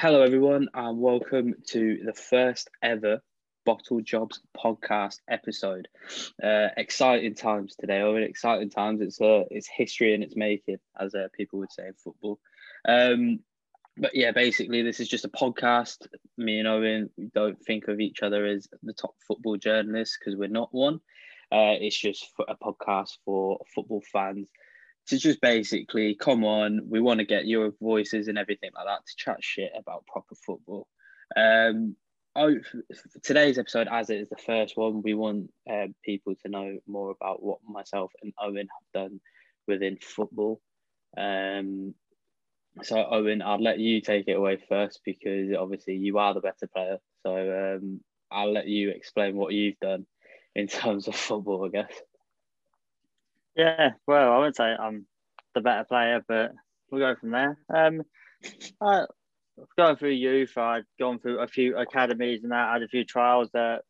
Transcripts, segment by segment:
Hello, everyone, and welcome to the first ever Bottle Jobs podcast episode. Uh, exciting times today. Oh, exciting times. It's uh, it's history in its making, as uh, people would say in football. Um, but yeah, basically, this is just a podcast. Me and Owen, we don't think of each other as the top football journalists because we're not one. Uh, it's just a podcast for football fans to just basically come on. We want to get your voices and everything like that to chat shit about proper football. Um, oh, today's episode, as it is the first one, we want uh, people to know more about what myself and Owen have done within football. Um, so Owen, I'll let you take it away first because obviously you are the better player. So um, I'll let you explain what you've done in terms of football, I guess. Yeah, well, I wouldn't say I'm the better player, but we'll go from there. Um, I, going through youth, I'd gone through a few academies and that. I had a few trials at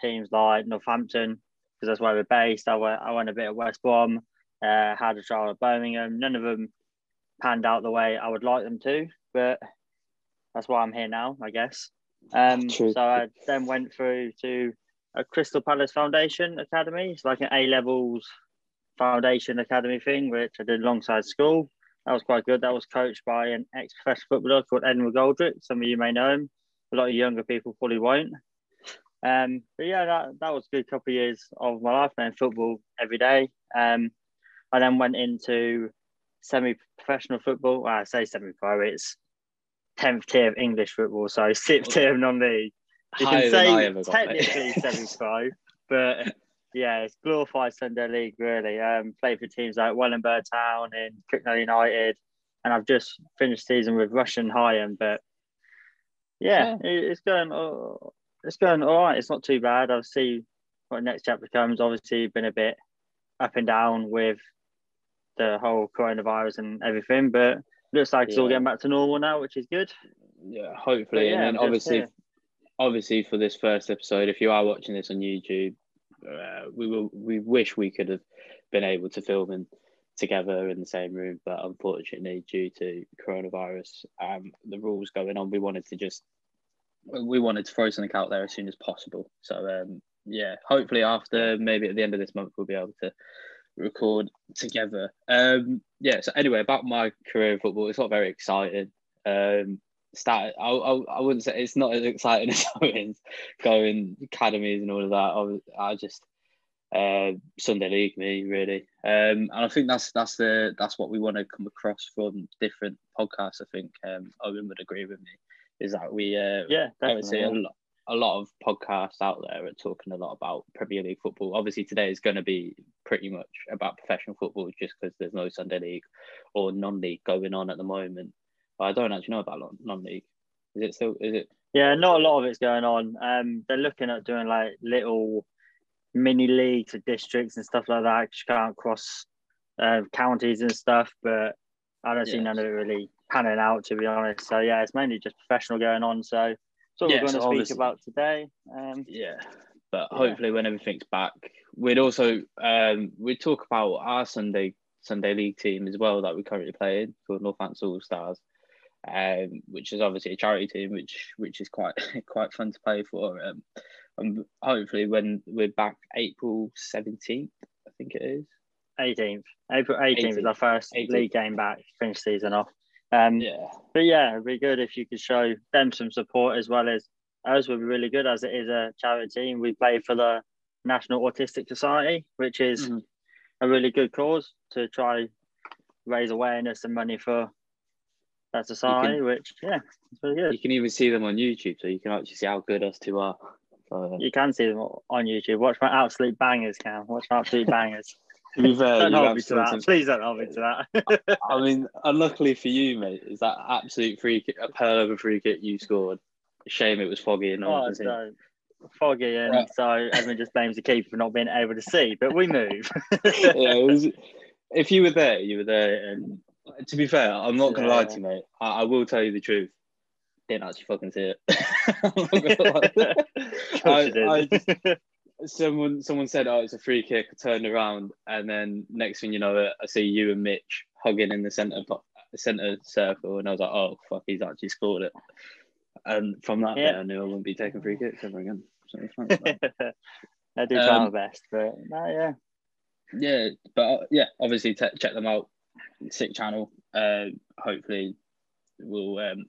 teams like Northampton because that's where we're based. I went, I went a bit at West Brom, uh, had a trial at Birmingham. None of them panned out the way I would like them to, but that's why I'm here now, I guess. Um, so I then went through to a Crystal Palace Foundation Academy. It's like an A levels foundation academy thing, which I did alongside school. That was quite good. That was coached by an ex professional footballer called Eddie McGoldrick. Some of you may know him. A lot of younger people probably won't. Um, but yeah, that, that was a good couple of years of my life playing football every day. Um, I then went into semi-professional football. Well, I say semi-pro, it's tenth tier of English football, so sixth tier of non-league. You can say technically semi-pro, but yeah, it's glorified Sunday League really. Um, played for teams like Wellingborough Town and Cricknell United, and I've just finished season with Rushden Higham. But yeah, yeah. it's going, oh, it's going all right. It's not too bad. I'll see what the next chapter comes. Obviously, been a bit up and down with the whole coronavirus and everything, but looks like it's all getting back to normal now, which is good. Yeah, hopefully. Yeah, and then obviously, obviously for this first episode, if you are watching this on YouTube, uh, we will we wish we could have been able to film in, together in the same room, but unfortunately, due to coronavirus, um, the rules going on, we wanted to just we wanted to throw something out there as soon as possible. So um, yeah, hopefully after maybe at the end of this month we'll be able to record together. Um, yeah. So anyway, about my career in football, it's not very exciting. Um, started. I, I, I wouldn't say it's not as exciting as going academies and all of that. I, I just uh, Sunday League me really, um, and I think that's that's the that's what we want to come across from different podcasts. I think um, Owen would agree with me is that we uh, yeah definitely. a lot, a lot of podcasts out there are talking a lot about Premier League football. Obviously, today is going to be pretty much about professional football just because there's no Sunday League or non league going on at the moment. But I don't actually know about non-league. Is it still? Is it? Yeah, not a lot of it's going on. Um, they're looking at doing like little mini leagues or districts and stuff like that. You can't cross uh, counties and stuff, but I don't see none of it really panning out to be honest. So yeah, it's mainly just professional going on. So that's what yeah, we're going so to speak about today. Um, yeah, but yeah. hopefully when everything's back, we'd also um, we'd talk about our Sunday Sunday league team as well that we currently play in called Northampton All Stars um, which is obviously a charity team, which which is quite quite fun to play for. Um, and hopefully, when we're back April seventeenth, I think it is. 18th. April 18th, 18th. is our first 18th. league game back, finish season off. Um, yeah. But yeah, it'd be good if you could show them some support as well as us would be really good as it is a charity team. We play for the National Autistic Society, which is mm-hmm. a really good cause to try raise awareness and money for that's a sign, can, which yeah, it's pretty good. You can even see them on YouTube, so you can actually see how good us two are. So, uh, you can see them on YouTube. Watch my absolute bangers, Cam. Watch my absolute bangers. to be fair, don't hold me to that. Some... Please don't hold me to that. I mean, unluckily for you, mate, is that absolute free kick, a pearl of a free kick you scored. Shame it was foggy and all. Oh, foggy, and right. so everyone just blames the keeper for not being able to see. But we move. yeah, was, if you were there, you were there, and to be fair, I'm not gonna lie to you, mate. I, I, will tell you the truth. Didn't actually fucking see it. I, I just, someone someone said, "Oh, it's a free kick." I turned around, and then next thing you know, I see you and Mitch hugging in the centre centre circle, and I was like, oh fuck, he's actually scored it. And from that Yeah. day, I knew I wouldn't be taking free kicks ever again. So thanks for that. I do try Um, my best, but no, yeah. yeah, but uh, yeah, obviously te- check them out. Sick channel. Uh, hopefully, we'll um,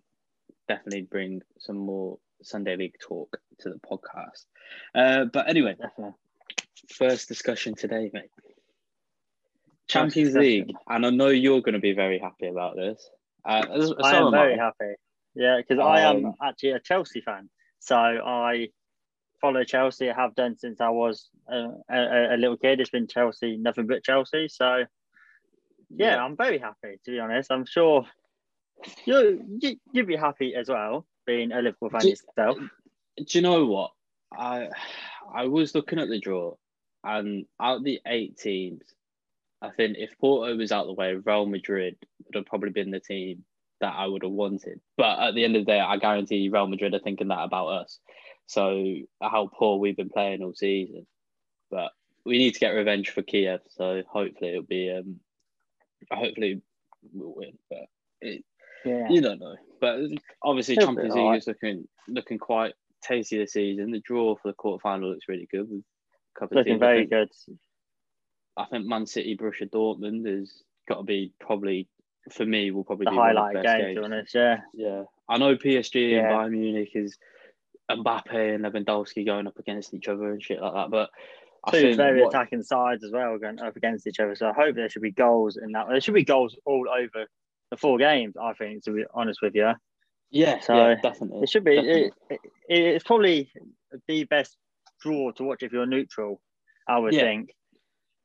definitely bring some more Sunday League talk to the podcast. Uh, but anyway, Definitely. first discussion today, mate. Champions discussion. League, and I know you're going to be very happy about this. Uh, I am very I. happy. Yeah, because I am Um, actually a Chelsea fan. So I follow Chelsea. I have done since I was a, a, a little kid. It's been Chelsea, nothing but Chelsea. So yeah, I'm very happy to be honest. I'm sure you you you'd be happy as well being a Liverpool fan Do- yourself. Do you know what? I I was looking at the draw, and out of the eight teams, I think if Porto was out the way, Real Madrid would have probably been the team that I would have wanted. But at the end of the day, I guarantee Real Madrid are thinking that about us. So how poor we've been playing all season. But we need to get revenge for Kiev. So hopefully it'll be um hopefully we'll win. But it, Yeah. you don't know. But obviously It'll Champions League alright. is looking looking quite tasty this season. The draw for the quarterfinal looks really good with a couple of Looking teams. I very think, good. I think Man City, Borussia Dortmund has got to be probably for me will probably The be one of highlight the best game, to be honest. Yeah. Yeah, I know PSG Yeah. and Bayern Munich is Mbappe and Lewandowski going up against each other and shit like that. But I Two very what- attacking sides as well going up against each other. So I hope there should be goals in that. There should be goals all over the four games. I think, to be honest with you, yeah, So, yeah, definitely. it should be. It, it, it's probably the best draw to watch if you're neutral. I would Yeah. think.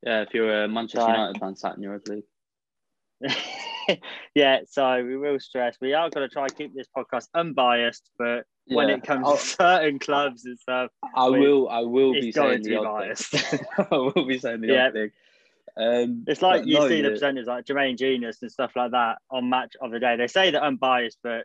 yeah, if you're a Manchester So- United fan sat in Europa League. yeah, so we will stress. We are going to try and keep this podcast unbiased, but when it comes I'll- to certain clubs and stuff, I will. I will be saying the biased. I will be saying the Yeah. thing. Um, it's like you no, see the presenters like Jermaine Jenas and stuff like that on match of the day. They say that unbiased, but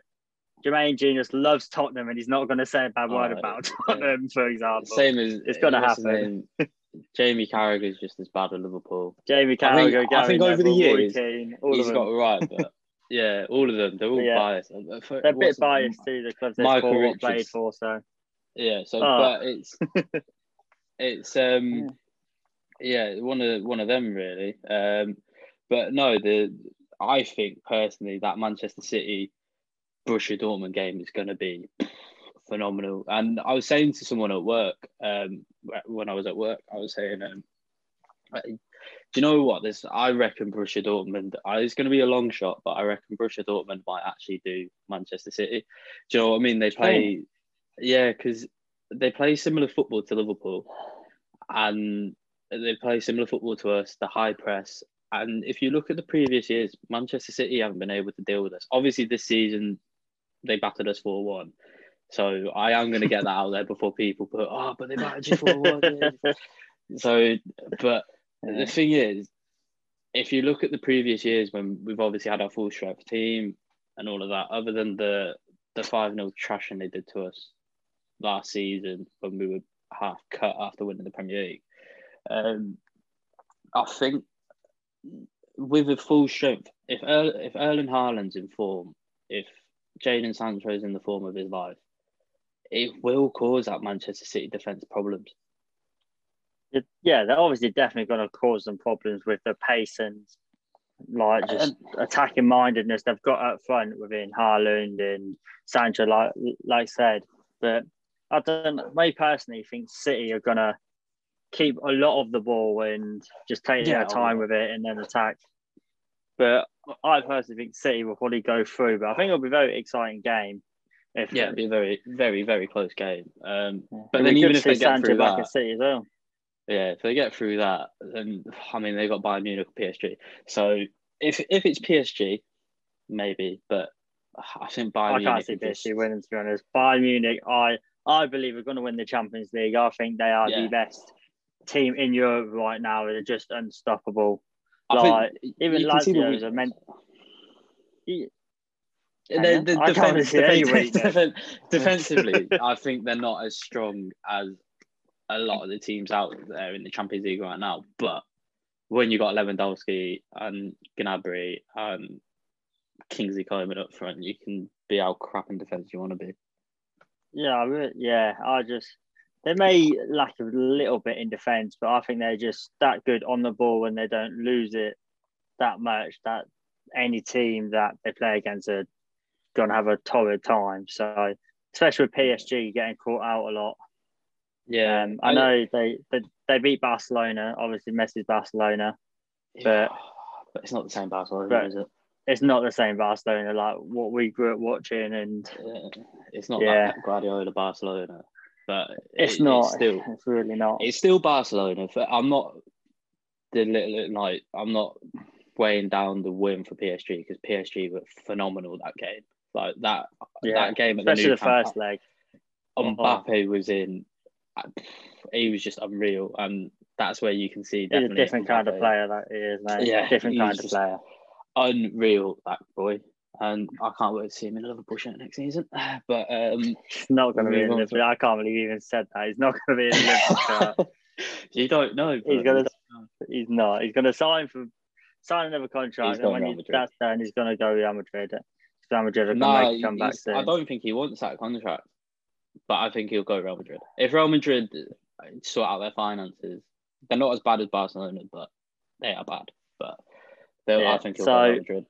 Jermaine Jenas loves Tottenham and he's not going to say a bad word about yeah. Tottenham, for example. Same as It's gonna happen. Jamie Carragher is just as bad at Liverpool. Jamie I think- Carragher, I think over the Neville, Roy years, He's got right, but yeah, all of them. They're all Yeah. biased. Uh, for- They're a bit biased to the clubs they Micah support Richards. played for. So Yeah, so Oh. but it's it's um yeah one of one of them really. Um, but no, the I think personally that Manchester City Borussia Dortmund game is going to be phenomenal. And I was saying to someone at work um when I was at work, I was saying um. Do you know what? This I reckon Borussia Dortmund. Uh, it's going to be a long shot, but I reckon Borussia Dortmund might actually do Manchester City. Do you know what I mean? They play, yeah, because they play similar football to Liverpool, and they play similar football to us. The high press, and if you look at the previous years, Manchester City haven't been able to deal with us. Obviously, this season they battered us four one. So I am going to get that out there before people put, oh, but they you four one. So, but the thing is, if you look at the previous years when we've obviously had our full strength team and all of that, other than the the five 0 trashing they did to us last season when we were half cut after winning the Premier League, um, I think with a full strength, if er- if Erling Haaland's in form, if Jadon Sancho's in the form of his life, it will cause that Manchester City defence problems. It- yeah, they're obviously definitely going to cause them problems with the pace and like just attacking mindedness they've got up front within Haaland and Sancho, like like said. But I don't. Me personally, think City are going to keep a lot of the ball and just take Yeah, their time oh, with it and then attack. But I personally think City will probably go through. But I think it'll be a very exciting game. If Yeah, it'd be a very, very, very close game. Um, but then even if they get Sancho through back that, City as well. yeah, if they get through that, then I mean they got Bayern Munich, PSG. So if if it's PSG, maybe, but I think Bayern I Munich. can't see are just- PSG winning. To be honest, Bayern Munich, I I believe are going to win the Champions League. I think they are Yeah. the best team in Europe right now. They're just unstoppable. I like, think even see the are meant. The, the I defense, defense, defense, defensively, I think they're not as strong as a lot of the teams out there in the Champions League right now. But when you got Lewandowski and Gnabry and Kingsley Coman up front. You can be how crap in defence you want to be. Yeah, I yeah. I just they may lack a little bit in defence, but I think they're just that good on the ball when they don't lose it that much. That any team that they play against are gonna have a torrid time. So especially with PSG getting caught out a lot. Yeah, Um, I know they, they they beat Barcelona. Obviously, Messi's Barcelona. but- but it's not the same Barcelona, is it? It's not the same Barcelona like what we grew up watching, and Yeah. It's not Yeah. like that Guardiola Barcelona, but it's it- not. It's still, it's really not. it's still Barcelona. For, I'm not the little like I'm not weighing down the win for PSG because PSG were phenomenal that game. Like that yeah, that game at the especially new the first leg. Mbappe was in. He was just unreal, and that's where you can see He's a definitely different kind of Mbappe. player that he is, mate. Yeah, different kind of player. Unreal, that boy, and I can't wait to see him in a Liverpool shirt next season. But um, He's not going to be in Liverpool. I can't believe you even said that. He's not going to be in Liverpool. shirt. you don't know. He's gonna- don't. He's not. He's going to sign for sign another contract, He's and when he, that's done, he's going to go Real Madrid. Real Madrid are No, make a comeback soon. I don't think he wants that contract, but I think he'll go Real Madrid. If Real Madrid uh, sort out their finances, they're not as bad as Barcelona, but they are bad. But they'll, Yeah, I think he'll so- go Real Madrid.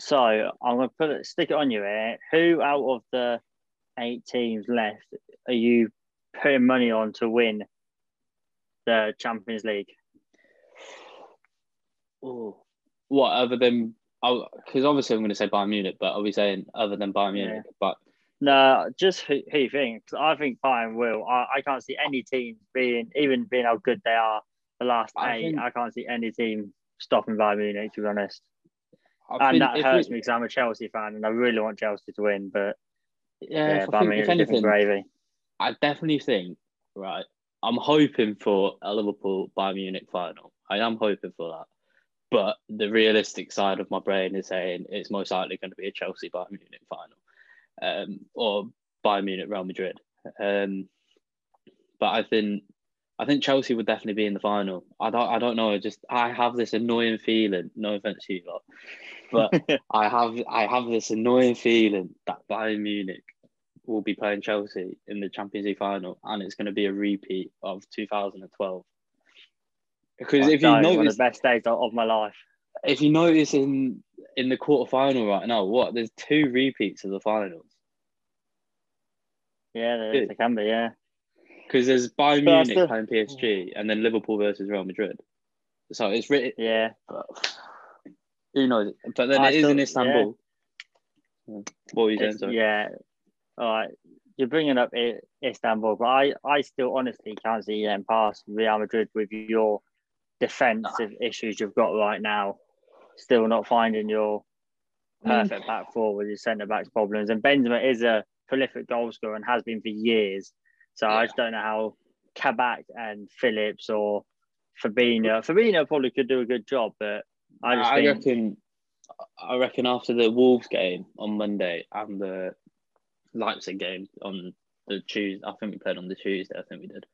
So I'm going to put it, stick it on you here. Who out of the eight teams left are you putting money on to win the Champions League? Oh, what other than? Oh because obviously I'm going to say Bayern Munich, but are we saying other than Bayern Yeah. Munich? But No, just who, who you think? I think Bayern will. I, I can't see any team being, even being how good they are the last I eight. think- I can't see any team stopping Bayern Munich, to be honest. I and that hurts we- me because I'm a Chelsea fan and I really want Chelsea to win. But Yeah, yeah, if, Bayern Munich is different anything, gravy. I definitely think right. I'm hoping for a Liverpool Bayern Munich final. I am hoping for that. But the realistic side of my brain is saying it's most likely going to be a Chelsea Bayern Munich final, um, or Bayern Munich Real Madrid. Um, but I think I think Chelsea would definitely be in the final. I don't I don't know. I just I have this annoying feeling. No offense to you lot, but I have I have this annoying feeling that Bayern Munich will be playing Chelsea in the Champions League final, and it's going to be a repeat of 2012. Because if you don't, one of notice, the best days of my life. if you notice in in the quarter final right now, what there's two repeats of the finals Yeah, there, is, there can be. Yeah, because there's Bayern But Munich the- playing PSG and then Liverpool versus Real Madrid. So it's written. yeah. but Who knows? But then I it is still- in Istanbul. What were you saying? Sorry? yeah. All right. You're bringing up Istanbul, but I, I still honestly can't see them past Real Madrid with your defensive ah. issues you've got right now. Still not finding your perfect back four with your centre backs problems. And Benzema is a prolific goal scorer and has been for years. So I just don't know how Kabak and Phillips or Fabinho. Fabinho probably could do a good job, but I just I think reckon. I reckon after the Wolves game on Monday and the Leipzig game on the Tuesday, I think we played on the Tuesday. I think we did,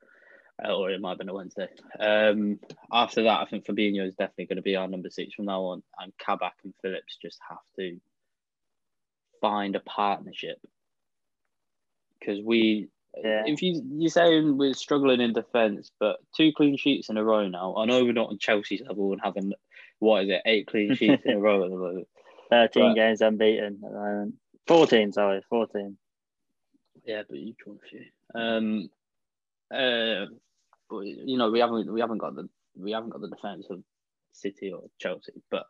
uh, or it might have been a Wednesday. Um, after that, I think Fabinho is definitely going to be our number six from now on, and Kabak and Phillips just have to find a partnership because we. Yeah. If you you're saying we're struggling in defence, but two clean sheets in a row now. I know we're not on Chelsea's level and having what is it eight clean sheets in a row at the moment. 13 Right. games unbeaten at the moment. 14, sorry, 14. Yeah, but you've drawn a few. Um, uh, but, you know we haven't we haven't got the we haven't got the defence of City or Chelsea, but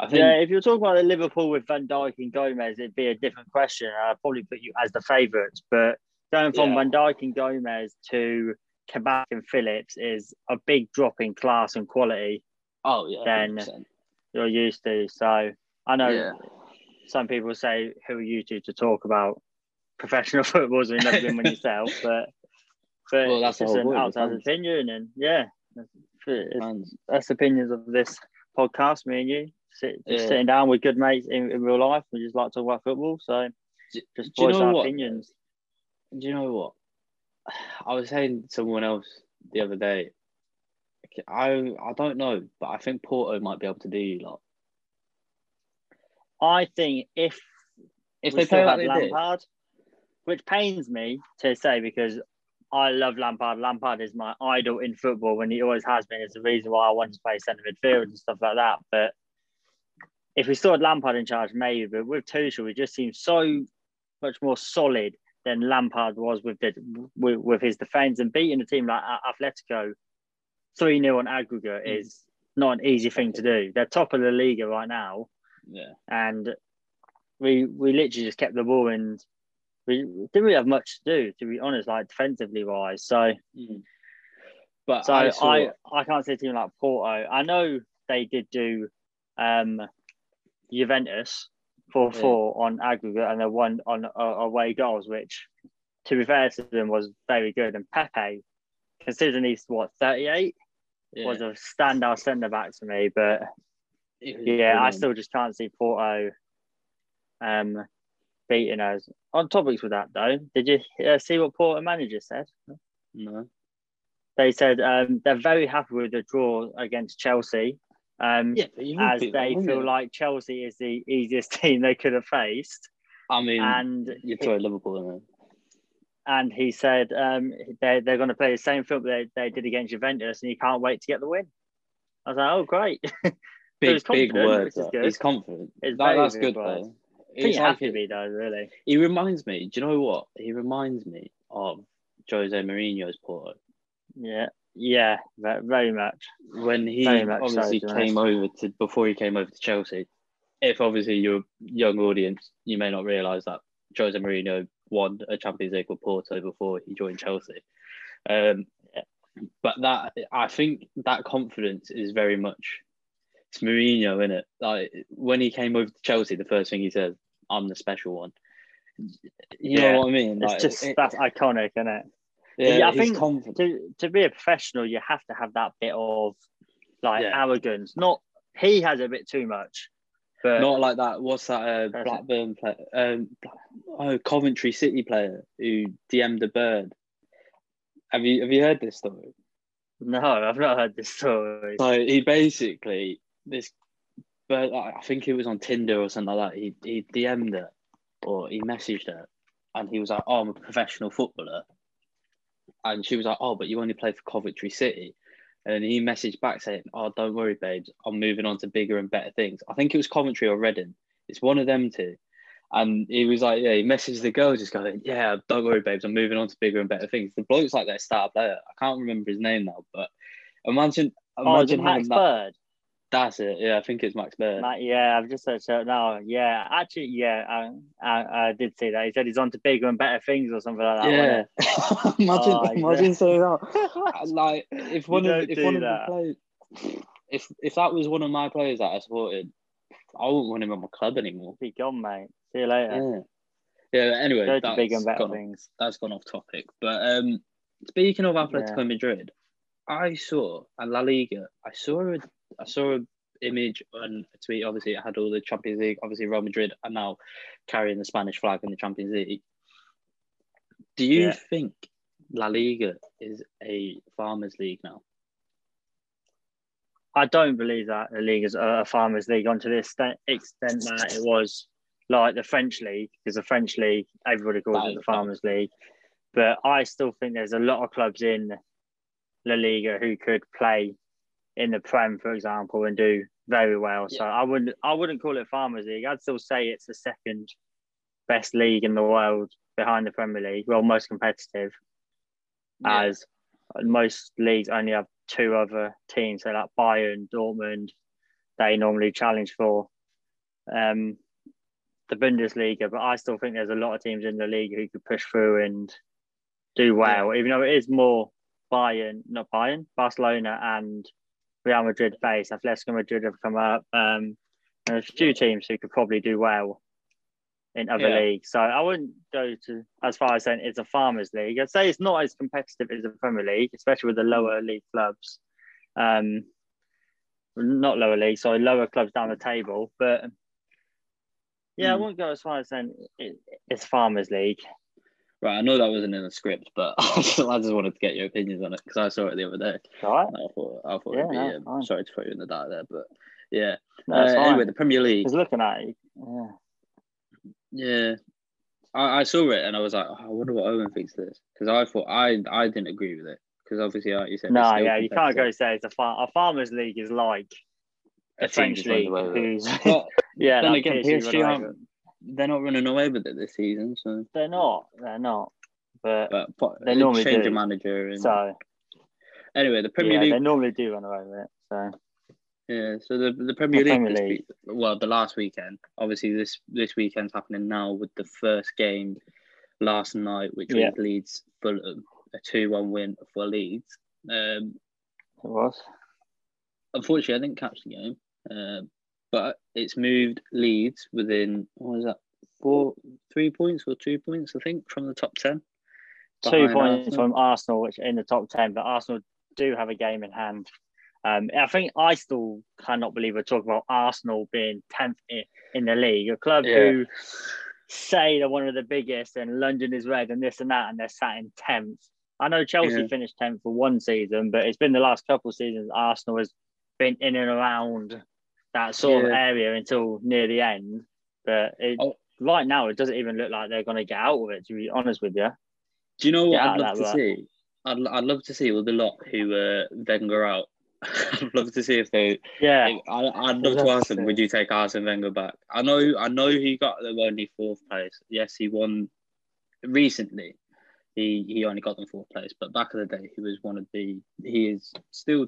I think Yeah, if you're talking about the Liverpool with Van Dijk and Gomez, it'd be a different question. I'd probably put you as the favourites. But going from Yeah. Van Dijk and Gomez to Kabak and Phillips is a big drop in class and quality oh yeah, then- 100%. you're used to. So I know Yeah. some people say, who are you two to talk about professional footballers who've never been one yourself? But, but Well, that's it's the just an point, outside fans. opinion. And yeah, it's, that's opinions of this podcast, me and you. Sit, just Yeah. sitting down with good mates in, in real life. We just like to talk about football. So Do, just do you voice know our what? opinions. Do you know what? I was saying to someone else the other day. I I don't know, but I think Porto might be able to do you lot. I think if If they play like had they did, Lampard, which pains me to say because I love Lampard. Lampard is my idol in football, and he always has been. It's the reason why I wanted to play centre midfield and stuff like that. But if we still had Lampard in charge, maybe. But with Tuchel, we just seems so much more solid than Lampard was with the with, with his defence and beating a team like Atletico three 0 on aggregate Mm. is not an easy thing to do. They're top of the league right now yeah, and we we literally just kept the ball and we didn't really have much to do, to be honest, like defensively wise. So, Mm. but so I, I, saw, I, can't see a team like Porto. I know they did do um, Juventus four four on aggregate and they won on uh, away goals, which, to be fair to them, was very good. And Pepe, considering he's what thirty eight, yeah, was a standout centre back to me, but. Yeah, I still just can't see Porto um, beating us. On topics with that though, did you uh, see what Porto manager said? no. They said um, they're very happy with the draw against Chelsea, um, Yeah, but you would as they wouldn't feel like Chelsea is the easiest team they could have faced. I mean, And you throw Liverpool in there. and he said um, they they're going to play the same football they, they did against Juventus, and he can't wait to get the win. I was like, oh great, Big, he's big words. which is that. good. He's confident. It's That- very that's good though. I think It's you like to be though, really. He reminds me. Do you know what? He reminds me of Jose Mourinho's Porto Yeah, yeah, very much. when he so, obviously to came over to before he came over to Chelsea. If obviously you're a young audience, you may not realise that Jose Mourinho won a Champions League with Porto before he joined Chelsea. Um, but that I think that confidence is very much it's Mourinho in it. Like when he came over to Chelsea, the first thing he said, "I'm the special one." You Yeah. know what I mean? It's just it- that's iconic, isn't it? yeah, yeah, I think confident. To to be a professional, you have to have that bit of like Yeah. arrogance. Not he has a bit too much, but Not like that. What's that? Uh, Blackburn player. Um, oh, Coventry City player who DM'd a bird. Have you have you heard this story? no, I've not heard this story. So he basically this but I think it was on Tinder or something like that. He he DM'd her or he messaged her, and he was like, "Oh, I'm a professional footballer," and she was like, "Oh, but you only play for Coventry City." And he messaged back saying, "Oh, don't worry, babes. I'm moving on to bigger and better things." I think it was Coventry or Reading. It's one of them two. And he was like, "Yeah." He messaged the girl, just going, "Yeah, don't worry, babes. I'm moving on to bigger and better things." The bloke's like their star player. I can't remember his name now, but imagine, oh, imagine Max having that. Bird? That's it. Yeah, I think it's Max. Matt, yeah, I've just searched it now. Yeah, actually, yeah, I, I, I did see that. He said he's on to bigger and better things or something like that. yeah. imagine, Oh, imagine saying that. like if You one of don't if one of the players if if that was one of my players that I supported, I wouldn't want him on my club anymore. Be gone, mate. See you later. Yeah. Yeah. Anyway, Go that's bigger and better gone, off, things. that's gone off topic. But um, speaking of Atletico Yeah. Madrid, I saw at La Liga. I saw a I saw an image and a tweet. Obviously, it had all the Champions League. Obviously, Real Madrid are now carrying the Spanish flag in the Champions League. Do you Yeah. think La Liga is a farmers' league now? I don't believe that the league is a farmers' league on to the extent, that it was like the French league, because the French league everybody calls That it the farmers' league. But I still think there's a lot of clubs in La Liga who could play in the Prem, for example, and do very well. So I wouldn't I wouldn't call it farmers' league. I'd still say it's the second best league in the world behind the Premier League. Well, most competitive Yeah. as most leagues only have two other teams, so like Bayern, Dortmund, they normally challenge for um, the Bundesliga. But I still think there's a lot of teams in the league who could push through and do well, even though it is more Bayern, not Bayern, Barcelona and Real Madrid based. Atletico Madrid have come up. Um, and there's a few teams who could probably do well in other Yeah. leagues. So I wouldn't go to as far as saying it's a farmers league. I'd say it's not as competitive as the Premier League, especially with the lower league clubs. Um, not lower league, sorry, lower clubs down the table. But yeah, I Hmm. wouldn't go as far as saying it, it's farmers league. Right, I know that wasn't in the script, but I just wanted to get your opinions on it because I saw it the other day. All right. I thought I thought Yeah, it'd be. no, um, fine. sorry to put you in the dark there, but Yeah. No, Uh, anyway, the Premier League. He's looking at it. Yeah. Yeah, I, I saw it and I was like, oh, I wonder what Owen thinks of this because I thought I I didn't agree with it because obviously, like you said, No, yeah, you can't go say it's a far- a farmers league is like A a French league. away with it. Who's But yeah, then that again, PSG aren't-. They're not running away with it this season, so They're not. They're not. But but, They normally change do. a manager. And, so anyway, the Premier yeah, League they normally do run away with it. So Yeah, so the the Premier The League, Premier League. week, well, the last weekend. Obviously, this this weekend's happening now with the first game last night, which Yeah. was Leeds Fulham, a two one win for Leeds. Um, it was. unfortunately, I didn't catch the game, uh, but it's moved Leeds within what was that four, three points or two points, I think, from the top ten. Two points Arsenal. from Arsenal, which in the top ten, but Arsenal do have a game in hand. Um, I think I still cannot believe we're talking about Arsenal being tenth in, in the league, a club Yeah. who say they're one of the biggest, and London is red, and this and that, and they're sat in tenth. I know Chelsea Yeah. finished tenth for one season, but it's been the last couple of seasons Arsenal has been in and around that sort of area until near the end. But it, Oh. right now, it doesn't even look like they're going to get out of it. To be honest with you, Do you know what Yeah, I'd love to work. see? I'd, I'd love to see all the lot who uh, Wenger out. I'd love to see if they. yeah, I, I'd I'd love to love ask them, would you take Arsene Wenger back? I know, I know he got the only fourth place. Yes, he won recently. He he only got them fourth place, but back in the day, he was one of the. He is still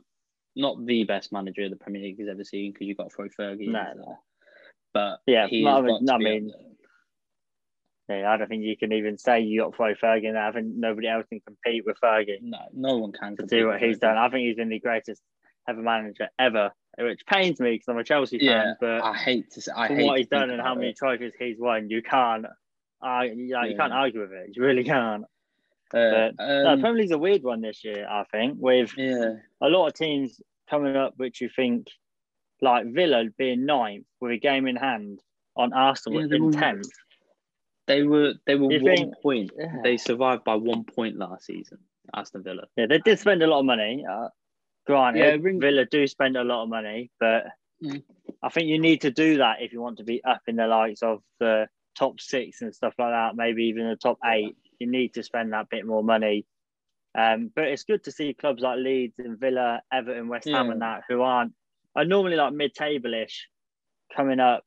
not the best manager the Premier League has ever seen because you've got throw Fergie. No, no. But Yeah, I mean- I mean, yeah, I don't think you can even say you got Flo Fergie. I think nobody else can compete with Fergie no, no one can to do what he's done. I think he's been the greatest ever manager ever, which pains me because I'm a Chelsea fan. Yeah, but I hate to. say- I from hate what he's done and how many it. trophies he's won, you can't. Uh, you, you Yeah. can't argue with it. You really can't. Uh, But no, um, Premier League's a weird one this year. I think with yeah, a lot of teams coming up, which you think like Villa being ninth with a game in hand on Arsenal Yeah, in tenth. they were they were You one think- point. Yeah. They survived by one point last season. Aston Villa. Yeah, they did spend a lot of money. Uh, granted, Yeah, ring- Villa do spend a lot of money, but Mm. I think you need to do that if you want to be up in the likes of the top six and stuff like that, maybe even the top eight. You need to spend that bit more money. Um, but it's good to see clubs like Leeds and Villa, Everton, West Ham, Yeah. and that who aren't are normally like mid-table ish, coming up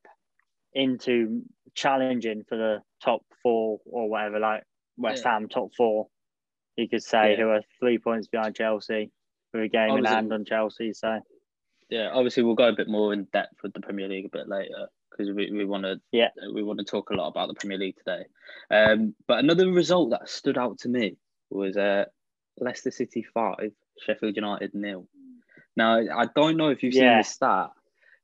into challenging for the top four or whatever, like West Yeah. Ham top four. You could say Yeah. who are three points behind Chelsea with a game in Obviously- hand on Chelsea. So Yeah, obviously we'll go a bit more in depth with the Premier League a bit later because we, we want to Yeah. we want to talk a lot about the Premier League today. Um, but another result that stood out to me was uh, Leicester City five, Sheffield United nil. Now I don't know if you've Yeah. seen the stat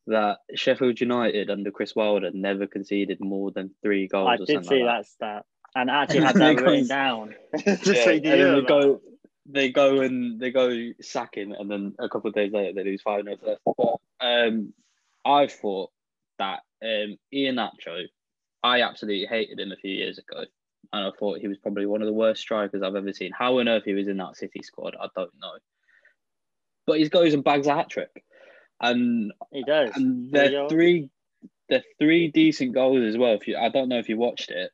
that Sheffield United under Chris Wilder never conceded more than three goals. I or did something see like that stat and I actually had They that go- written down. Just Yeah, so you and then they go, they go and they go sacking, and then a couple of days later they lose five 0 to But um, I thought that um, Iheanacho, I absolutely hated him a few years ago, and I thought he was probably one of the worst strikers I've ever seen. How on earth he was in that City squad, I don't know. But he goes and bags a hat trick, and He does. and they're three, they're three decent goals as well. If you, I don't know if you watched it,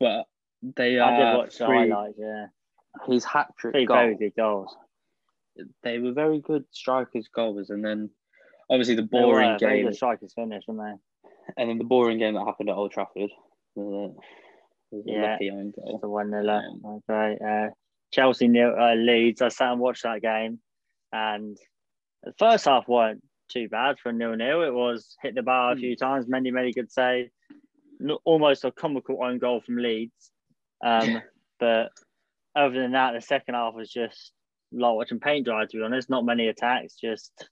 but they are I did watch the three, highlights. Yeah, his hat trick three goal. very good goals. They were very good strikers goals, and then obviously the They boring were very game, good strikers finish, weren't they? and then the boring game that happened at Old Trafford. Was a, was a Yeah. lucky own goal. The one nil. Um, Okay. Uh, Chelsea nil uh, Leeds. I sat and watched that game, and the first half weren't too bad for nil nil. It was hit the bar a Hmm. few times. Many many good say, almost a comical own goal from Leeds. Um, but other than that, the second half was just like watching paint dry. To be honest, not many attacks, just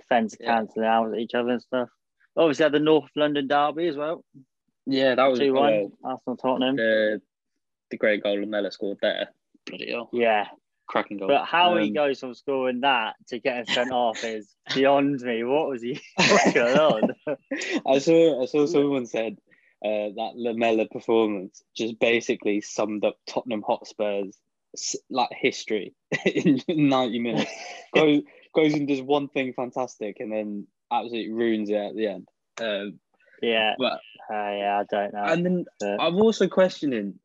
defence Yeah. cancelling out each other and stuff. Obviously, had the North London derby as well. Yeah, that was Two well, one. Arsenal Tottenham. the the great goal Lamela scored there. Bloody hell, Yeah, cracking goal. but how he Um, goes from scoring that to getting sent off is beyond me. What was he working on? I saw I saw someone said uh, that Lamela performance just basically summed up Tottenham Hotspur's like history in 90 minutes. goes goes and does one thing fantastic, and then absolutely ruins it at the end. Um, Yeah, but uh, yeah, I don't know. and then but- I'm also questioning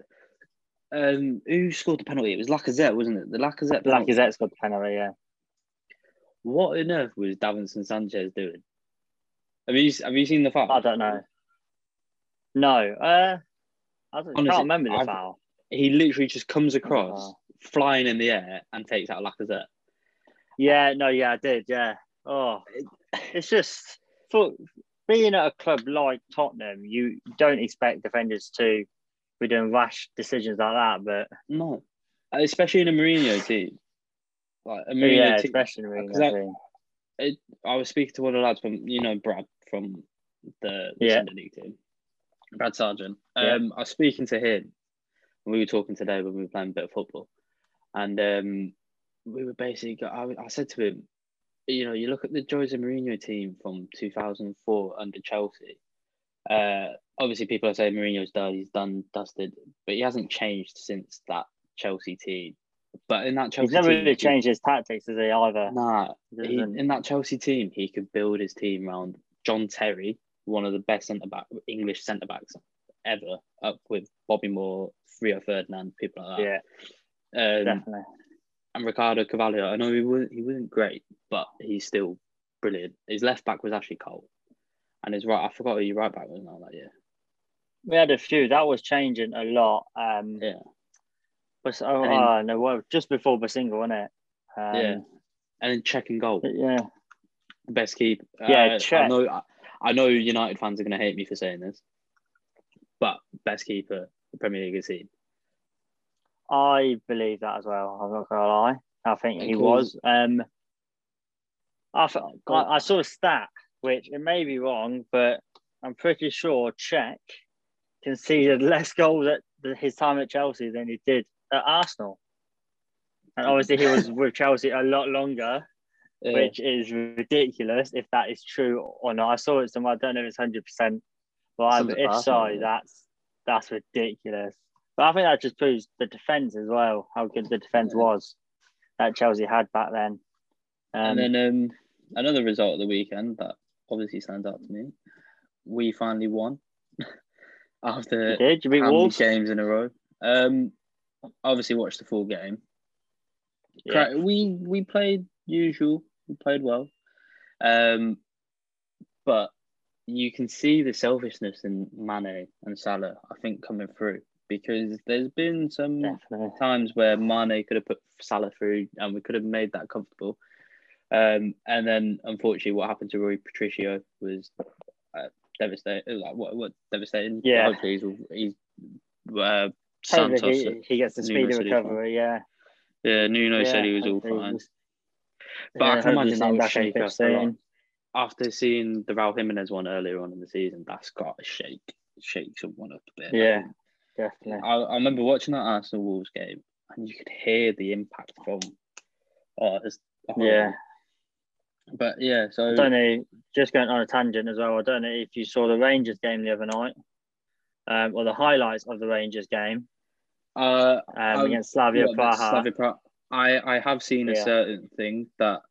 um, who scored the penalty. It was Lacazette, wasn't it? The Lacazette penalty. Lacazette's got the penalty. Yeah, What on earth was Davinson Sanchez doing? Have you have you seen the foul? I don't know. No, uh, I don't, Honestly, can't remember the I've- foul. He literally just comes across, Oh. flying in the air, and takes out Lacazette. Yeah, no, yeah, I did. Yeah. Oh, it's just for being at a club like Tottenham, you don't expect defenders to be doing rash decisions like that. But No, especially in a Mourinho team. Like a Mourinho yeah, team. especially I- Mourinho team. it, I was speaking to one of the lads from you know Brad from the, the Yeah. Sunday League team, Brad Sargent. Yeah. Um, I was speaking to him. We were talking today when we were playing a bit of football, and um, we were basically. I, I said to him, you know, you look at the Jose Mourinho team from 2004 under Chelsea. Uh, obviously, people are saying Mourinho's done, he's done, dusted, but he hasn't changed since that Chelsea team. But in that Chelsea team, He's never team, really changed his tactics, has he? Either. Nah, he, in that Chelsea team, he could build his team around John Terry, one of the best centre back English centre backs ever, up with Bobby Moore, Rio Ferdinand, people like Yeah, that. Um, definitely. And Ricardo Carvalho. I know he wasn't he wasn't great, but he's still brilliant. His left back was actually Cole, and his right I forgot who your right back was now that year. We had a few. That was changing a lot. Um, Yeah, but oh, then- oh, no, well, just before Bosingwa, wasn't it? Um, yeah, and then Cech and goal, yeah. the best keep. Yeah, uh, I know I, I know United fans are going to hate me for saying this, but best keeper the Premier League has seen. I believe that as well. I'm not gonna lie. I think he was. Um, I, I, saw a stat which it may be wrong, but I'm pretty sure Cech conceded less goals at his time at Chelsea than he did at Arsenal. And obviously, he was with Chelsea a lot longer, Yeah. which is ridiculous if that is true or not. I saw it somewhere. I don't know if it's hundred percent but if so, yeah. that's that's ridiculous. But I think that just proves the defense as well, how good the defense Yeah. was that Chelsea had back then. Um, and then um, another result of the weekend that obviously stands out to me, we finally won after you did you beat how Wolves? games in a row. Um, obviously watched the full game. Yeah. We we played usual. We played well. Um, but you can see the selfishness in Mane and Salah. I think coming through because there's been some Definitely. times where Mane could have put Salah through and we could have made that comfortable. Um, and then unfortunately, what happened to Rui Patricio was uh, devastating. Like what, what devastating? Yeah. hopefully he's he's uh, Santos. he, he gets the speed speedy said he's fine. recovery. Yeah. Yeah, Nuno yeah, said he was all fine. But I can imagine that will shake us a. After seeing the Raul Jimenez one earlier on in the season, that's got to shake shake someone up a bit. Yeah. Definitely. I, I remember watching that Arsenal Wolves game, and you could hear the impact from. Oh, it's. Yeah. But yeah, so I don't know. Just going on a tangent as well. I don't know if you saw the Rangers game the other night, um, or the highlights of the Rangers game uh, um, Um, against Slavia Praha. Slavia Praha. I I have seen a Yeah. certain thing that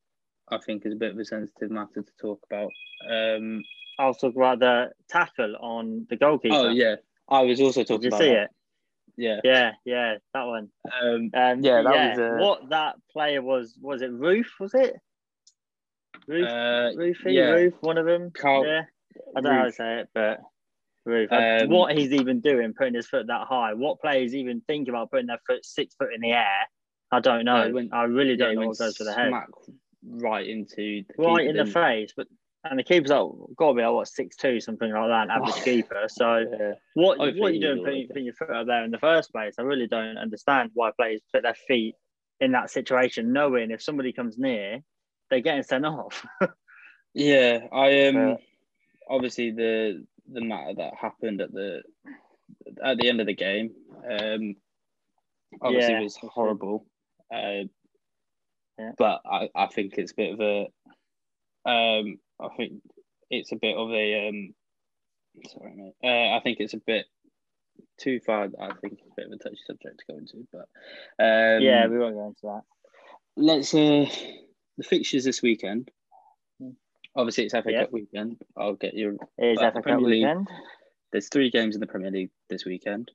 I think is a bit of a sensitive matter to talk about. Um, I'll talk about the tackle on the goalkeeper. oh yeah, I was also talking Did you about see that. it? Yeah, Yeah, yeah, that one. um, Um, Yeah, yeah, was, uh, what that player was. Was it Roofe? Was it Roofe? uh, Roofy, yeah. Roofe, one of them. Carl- yeah, I don't know how to say it, but Roofe. Um, what he's even doing, putting his foot that high. What players even think about putting their foot six foot in the air? I don't know. Yeah, went- I really don't he know what goes through the head. right into the Right in the face, but and the keeper's like, got to be like what six two something like that, an average keeper. So? Yeah. what Hopefully what are you doing putting, like putting your foot up there in the first place? I really don't understand why players put their feet in that situation, knowing if somebody comes near, they're getting sent off. Yeah, I um But- obviously the the matter that happened at the at the end of the game um obviously Yeah, was horrible. Uh, Yeah. but I, I think it's a bit of a um I think it's a bit of a um sorry mate. Uh, I think it's a bit too far I think it's a bit of a touchy subject to go into but um yeah, we won't go into that. let's uh the fixtures this weekend. Obviously, it's FA Yeah. Cup weekend. I'll get you. It is FA Cup League. weekend. There's three games in the Premier League this weekend.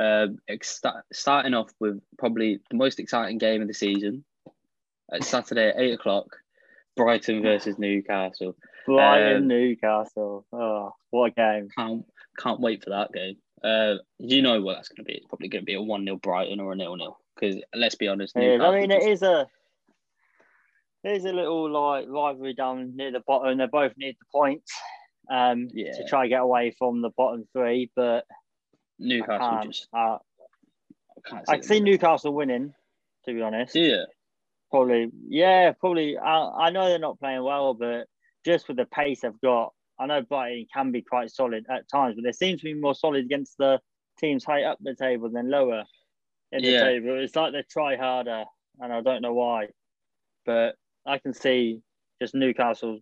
Um, ex- starting off with probably the most exciting game of the season. It's Saturday at eight o'clock. Brighton versus Newcastle. Brighton, Um, Newcastle. Oh, what a game! Can't can't wait for that game. Uh, you know what that's going to be. It's probably going to be a one 0 Brighton or a nil nil. Because let's be honest. I mean, it just- is a is a little like rivalry down near the bottom. They both need the points um, Yeah. to try and get away from the bottom three, but I Newcastle just. Uh, I can't I can see Newcastle winning. To be honest, Yeah, probably yeah, probably. I, I know they're not playing well, but just with the pace they've got, I know Brighton can be quite solid at times, but they seem to be more solid against the teams high up the table than lower in the Yeah. table. It's like they try harder, and I don't know why, but I can see just Newcastle's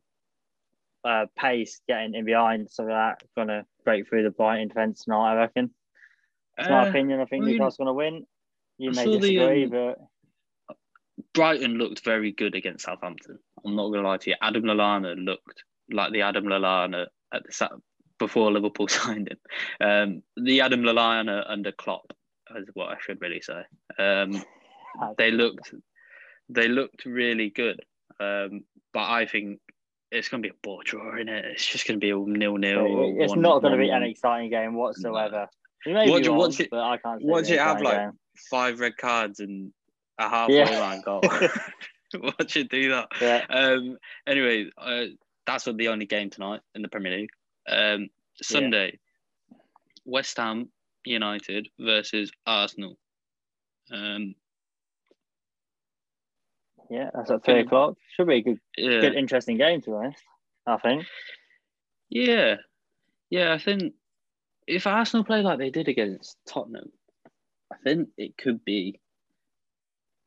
uh, pace getting in behind, so that gonna break through the Brighton defence tonight. I reckon. It's my Uh, opinion. I think Newcastle's gonna win. You I may saw the, disagree, um, but Brighton looked very good against Southampton. I'm not going to lie to you. Adam Lallana looked like the Adam Lallana at the before Liverpool signed him. Um, the Adam Lallana under Klopp is what I should really say. Um, they looked they looked really good. Um, but I think it's going to be a ball draw in it. It's just going to be a nil nil. It's not going to be an exciting game whatsoever. You may Watch- be wrong, watch it- but I can't. an it have, exciting like, game. five red cards and a halfway Yeah. line goal. Watch it do that. yeah, Um. Anyway, uh, that's the only game tonight in the Premier League. Um. Sunday, West Ham United versus Arsenal. Um. yeah, that's at three o'clock. Should be a good, Yeah. good, interesting game to be honest. I think. Yeah. Yeah. I think if Arsenal play like they did against Tottenham, I think it could be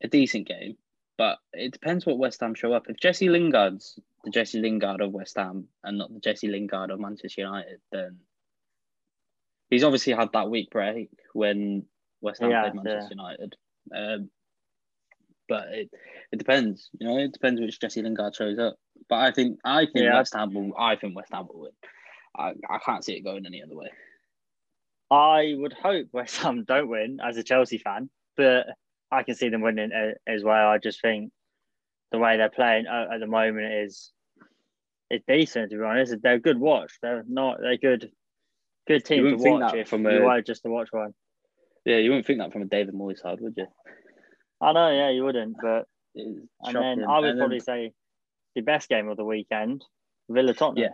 a decent game. But it depends what West Ham show up. If Jesse Lingard's the Jesse Lingard of West Ham and not the Jesse Lingard of Manchester United, then he's obviously had that week break when West Ham Yeah, played Manchester United. Um, but it, it depends, you know, it depends which Jesse Lingard shows up. But I think I think Yeah. West Ham will I think West Ham will win. I, I can't see it going any other way. I would hope West Ham don't win as a Chelsea fan, but I can see them winning uh, as well. I just think the way they're playing at, at the moment is it's decent. To be honest, they're a good watch. They're not. They're good. Good team to watch if from you a- were just to watch one. Yeah, you wouldn't think that from a David Moyes side, would you? I know, yeah, you wouldn't, but and then I would And then- probably say the best game of the weekend, Villa Tottenham. Yeah.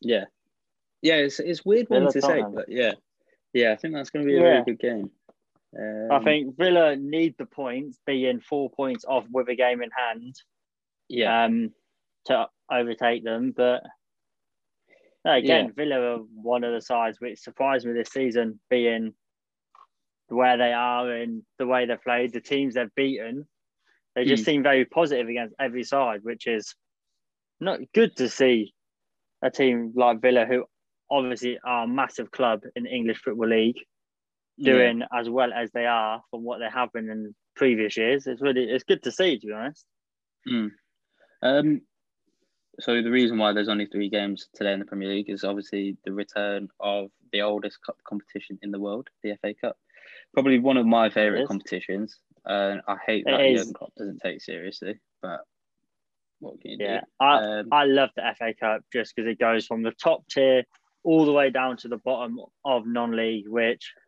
Yeah. Yeah, it's it's weird one Villa to say, but yeah. Yeah, I think that's going to be a Yeah. very good game. Um, I think Villa need the points, being four points off with a game in hand, Yeah. um, to overtake them. But no, again, Yeah. Villa are one of the sides which surprised me this season, being where they are and the way they've played, the teams they've beaten. They just Mm. seem very positive against every side, which is not good to see a team like Villa, who obviously are a massive club in the English Football League, doing as well as they are from what they have been in previous years. It's really it's good to see, to be honest. Yeah. Um, so the reason why there's only three games today in the Premier League is obviously the return of the oldest cup competition in the world, the FA Cup. Probably one of my favourite competitions. Uh, I hate It that is. Jurgen Klopp doesn't take seriously, but what can you do? Yeah, do? I Um, I love the FA Cup just because it goes from the top tier all the way down to the bottom of non-league, which Yeah.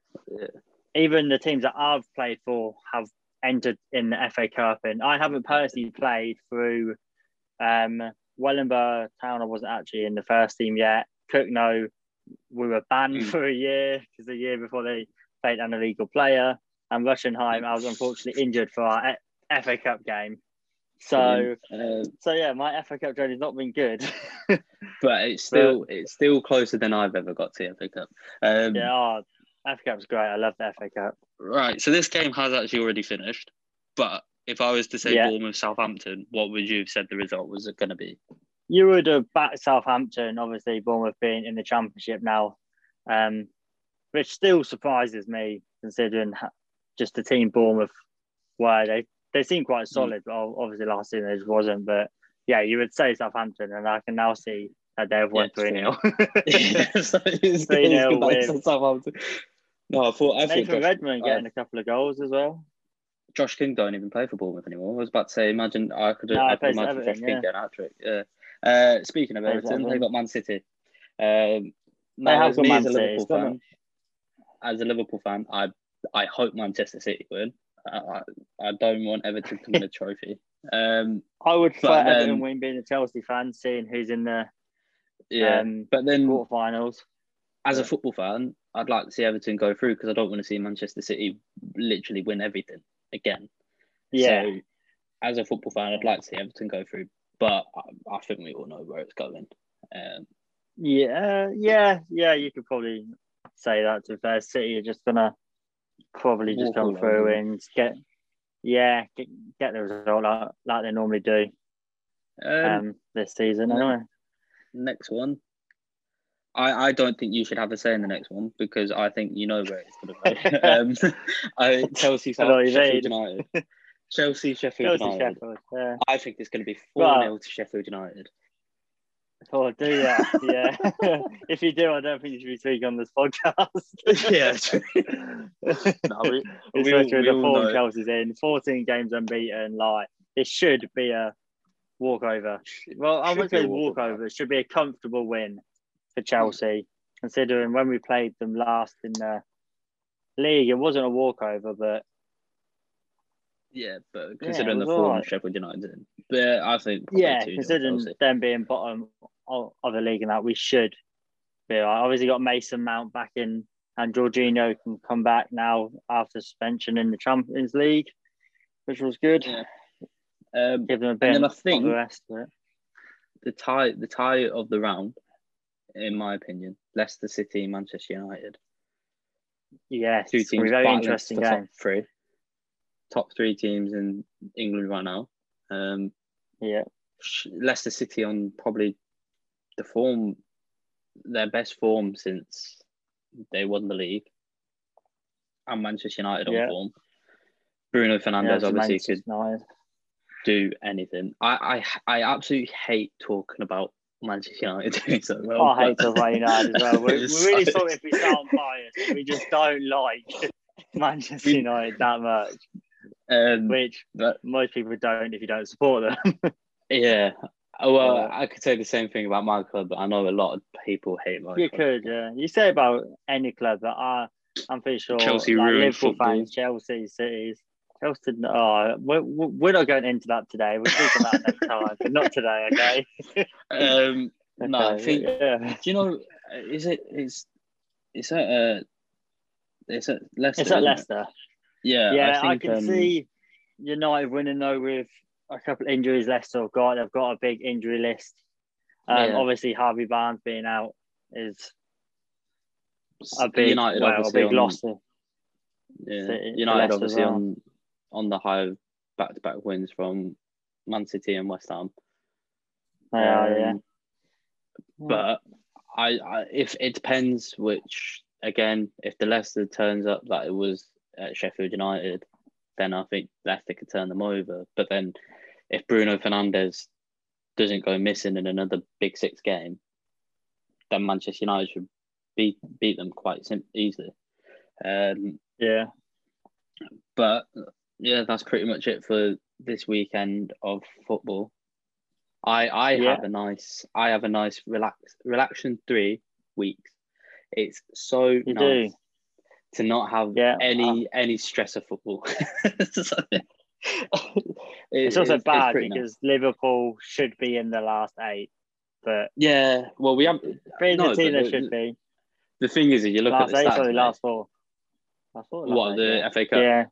Even the teams that I've played for have entered in the FA Cup, and I haven't personally played through um, Wellingborough Town. I wasn't actually in the first team yet. Cogenhoe, we were banned Mm. for a year because the year before they played an illegal player, and Rushden and Higham, I was unfortunately injured for our FA Cup game. So, uh, so yeah, my FA Cup journey's not been good. but it's still it's still closer than I've ever got to the FA Cup. Um, yeah, oh, FA Cup's great. I love the FA Cup. Right. So this game has actually already finished. But if I was to say Yeah. Bournemouth Southampton, what would you have said the result was going to be? You would have backed Southampton, obviously Bournemouth being in the Championship now, um, which still surprises me considering just the team Bournemouth were. They they seem quite solid, but obviously last season it just wasn't. But yeah, you would say Southampton, and I can now see that they've won Yeah, three 0 yeah, so it's, 3-0 it's win. Southampton. No, I thought I thought Nathan Josh, Redmond uh, getting a couple of goals as well. Josh King don't even play for Bournemouth anymore. I was about to say, imagine I could, No, I he could plays imagine Everton, Josh King yeah. getting a hat trick. Yeah. Uh, speaking of Plays Everton, they Everton. got Man City. Um, They now, have got me Man as a City. Liverpool It's gonna- as a Liverpool fan, I I hope Manchester City win. I, I, I don't want Everton to win a trophy. Um, I would prefer But, Everton um, win being a Chelsea fan, seeing who's in the yeah, um, but then quarterfinals. As a football fan, I'd like to see Everton go through because I don't want to see Manchester City literally win everything again. Yeah, So, as a football fan, I'd like to see Everton go through, but I, I think we all know where it's going. Um, yeah, yeah, yeah. You could probably say that. To fair, City are just gonna probably just come through over and get, yeah, get, get the result like, like they normally do um, um, this season. Anyway, next one. I, I don't think you should have a say in the next one because I think you know where it's going to go. um, I, Chelsea, I know what you Sheffield. United. Chelsea, Sheffield Chelsea, United. Sheffield. Yeah. I think it's going to be 4 Well- 0 to Sheffield United. Oh, do that. Yeah. if you do, I don't think you should be speaking on this podcast. yeah. no, we, we, all- Especially we the form. Chelsea's in, 14 games unbeaten. Like it should be a walkover. Well, I wouldn't say walkover. It should be a comfortable win for Chelsea, considering when we played them last in the league, it wasn't a walkover, but Yeah, but considering it the form alright. Sheffield United but I think yeah, 2-0 considering them being bottom of, of the league and that, we should be right. Obviously, got Mason Mount back in, and Jorginho can come back now after suspension in the Champions League, which was good. Yeah. Um, Give them a bit and then I of think- the rest of it. the tie, the tie of the round, in my opinion, Leicester City, Manchester United, Yes, two teams very interesting for top game. three, top three teams in England right now. Um, Yeah, Leicester City on probably the form, their best form since they won the league, and Manchester United on Yeah. form. Bruno Fernandes it's obviously could do anything. I, I I absolutely hate talking about Manchester United doing so well. I hate Wayne United as well. We're, we're really so- sorry if we sound biased. We just don't like Manchester United that much, Um, which but most people don't if you don't support them. yeah, Oh, well, Yeah. I could say the same thing about my club, but I know a lot of people hate my club. You club. could, yeah. You say about any club, but I, I'm pretty sure Chelsea like, Liverpool football. fans, Chelsea, Cities, Chelsea. Oh, we're, we're not going into that today. We'll speak about that next time, but not today, okay? Um, no, I think yeah. Do you know? Is it? It's it's at uh, it's at Leicester. It's at it? Leicester. Yeah, Yeah, I, think, can um, see United winning though with a couple of injuries Leicester have got. They've got a big injury list. Um, Yeah. Obviously, Harvey Barnes being out is a big, United well, a big on, loss. Yeah, City- United obviously well. on on the high of back to back wins from Man City and West Ham. They are, yeah. Um, But I, I, if it depends which again, if the Leicester turns up that it was at Sheffield United, then I think Leicester could turn them over. But then, if Bruno Fernandes doesn't go missing in another Big Six game, then Manchester United should beat beat them quite easily. Um, yeah. but yeah, that's pretty much it for this weekend of football. I I Yeah. have a nice I have a nice relax relaxing three weeks. It's so You nice do. to not have Yeah, any any stress of football. So, it- It's also bad pretty nice. because Liverpool should be in the last eight, but yeah, well we have but the- should be the thing is, if you look last at the eight. stats, Sorry, last four. Last four. last what eight, the yeah. FA Cup? Yeah,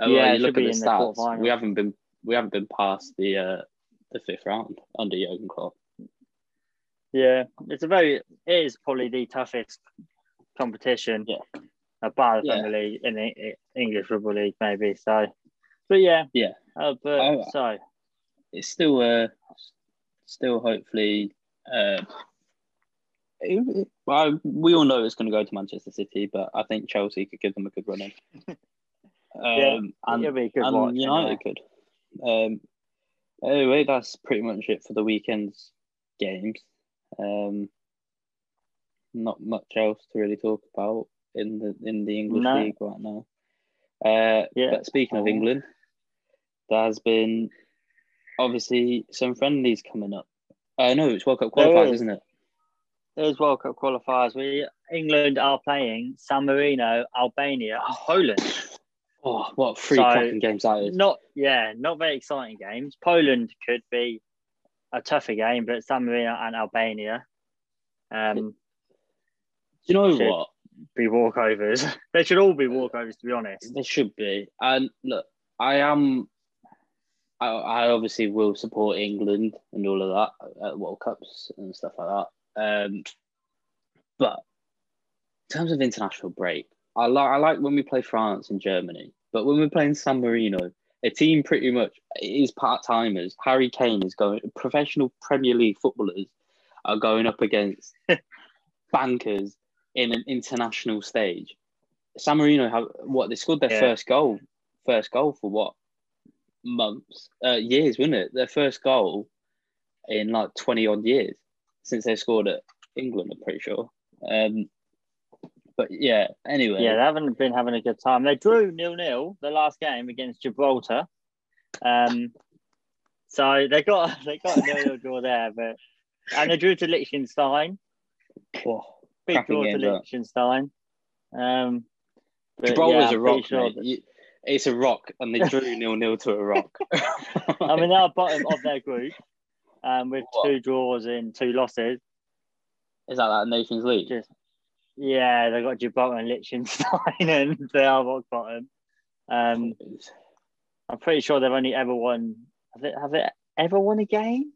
Well, Yeah, you look at the in the stats. we haven't been we haven't been past the uh, the fifth round under Jurgen Klopp. yeah. It's a very. It is probably the toughest competition. Yeah. About the Yeah. Premier League in the English Football League, maybe. So, but yeah. Yeah. Uh, but Oh, so It's still uh still hopefully uh well, we all know it's going to go to Manchester City, but I think Chelsea could give them a good run in. Um, Yeah, and, it'll be a good and watch. United could. Um, Anyway, that's pretty much it for the weekend's games. Um, not much else to really talk about in the in the English No. league right now. Uh, Yeah. But speaking of Oh. England, there has been obviously some friendlies coming up. Uh, know it's World Cup qualifiers, is. isn't it? There's World Cup qualifiers. We England are playing San Marino, Albania, and Poland. Oh, what three So- cracking games that is! Not yeah, not very exciting games. Poland could be a tougher game, but San Marino and Albania um, Do you know what? be walkovers. they should all be walkovers, to be honest. They should be. And look, I am. I, I obviously will support England and all of that at World Cups and stuff like that. Um, but in terms of international break, I like I like when we play France and Germany, but when we're playing San Marino, a team pretty much is part timers. Harry Kane is going. Professional Premier League footballers are going up against bankers in an international stage. San Marino have what they scored their Yeah. first goal, first goal for what months, uh, years, wasn't it? Their first goal in like twenty odd years since they scored at England. I'm pretty sure. Um, but yeah, anyway, Yeah, they haven't been having a good time. They drew nil nil the last game against Gibraltar. Um, so they got they got a nil nil draw there, but and they drew to Liechtenstein. Oh, Big draw to. Liechtenstein. Um, Gibraltar's yeah, a rock, sure mate. that- it's a rock, and they drew nil nil to a rock. I mean, they're bottom of their group um, with What? two draws and two losses. is that that Nations League? Just yeah, they got Gibraltar and Liechtenstein, and they are rock bottom. Um, I'm pretty sure they've only ever won. Have they, have they ever won a game?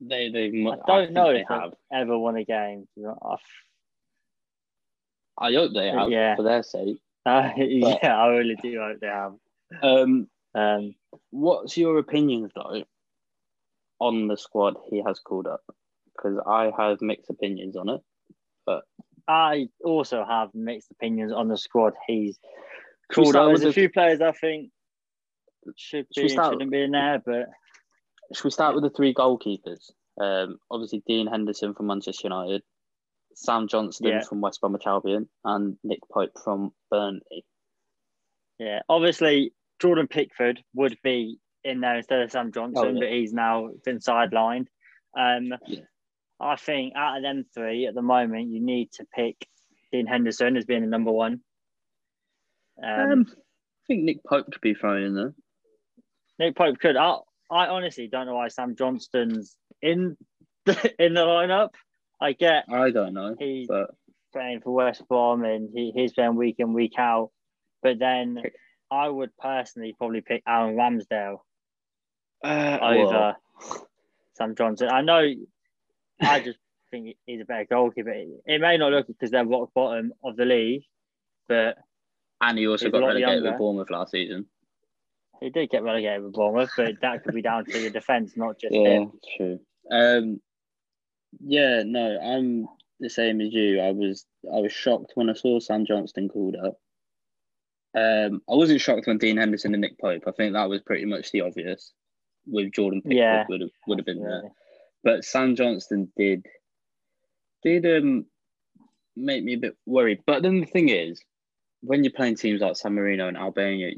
They they. I don't know if they've ever won a game. I hope they have Yeah. for their sake. Uh, yeah, I really do hope they have. Um, Um, what's your opinion though on the squad he has called up? Because I have mixed opinions on it. I also have mixed opinions on the squad he's Should called with There's a few players I think should Should be and start- shouldn't be in there, but Should we start with the three goalkeepers? Um, obviously Dean Henderson from Manchester United, Sam Johnstone Yeah. from West Bromwich Albion, and Nick Pope from Burnley. yeah, obviously Jordan Pickford would be in there instead of Sam Johnson, Oh, yeah. but he's now been sidelined. Um, Yeah. I think out of them three at the moment, you need to pick Dean Henderson as being the number one. Um, Um, I think Nick Pope could be thrown in there. Nick Pope could. I, I honestly don't know why Sam Johnstone's in the, in the lineup. I get I don't know, he's but playing for West Brom and he, he's playing week in week out, but then I would personally probably pick Aaron Ramsdale uh, over Sam Johnson. I know. I just think he's a better goalkeeper. It may not look because they're rock bottom of the league, but and he also got relegated younger. with Bournemouth last season. he did get relegated with Bournemouth. But that could be down to the defence, not just Yeah, him. true. Um, yeah, no, I'm the same as you. I was I was shocked when I saw Sam Johnstone called up. Um, I wasn't shocked when Dean Henderson and Nick Pope. I think that was pretty much the obvious. With Jordan Pickford Yeah. would have would have been there. But Sam Johnstone did did um make me a bit worried. But then the thing is, when you're playing teams like San Marino and Albania,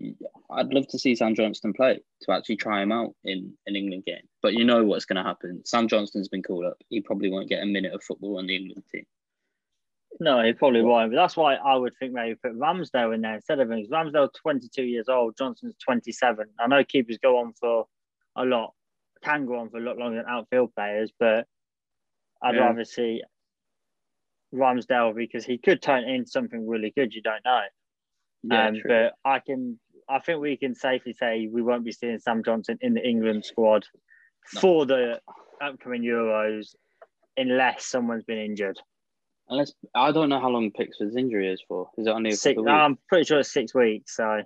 I'd love to see Sam Johnstone play to actually try him out in an England game. But you know what's going to happen. Sam Johnston's been called up. He probably won't get a minute of football on the England team. No, he probably won't. But that's why I would think maybe put Ramsdale in there instead of him. Ramsdale, 22 years old, Johnson's 27. I know keepers go on for a lot, can go on for a lot longer than outfield players, but I'd Yeah. rather see Ramsdale because he could turn into something really good. You don't know. um, true. but I can, I think we can safely say we won't be seeing Sam Johnson in the England squad No. for the upcoming Euros unless someone's been injured. Unless I don't know how long Pickford's injury is for. Is it only a Six, couple of weeks? I'm pretty sure it's six weeks, so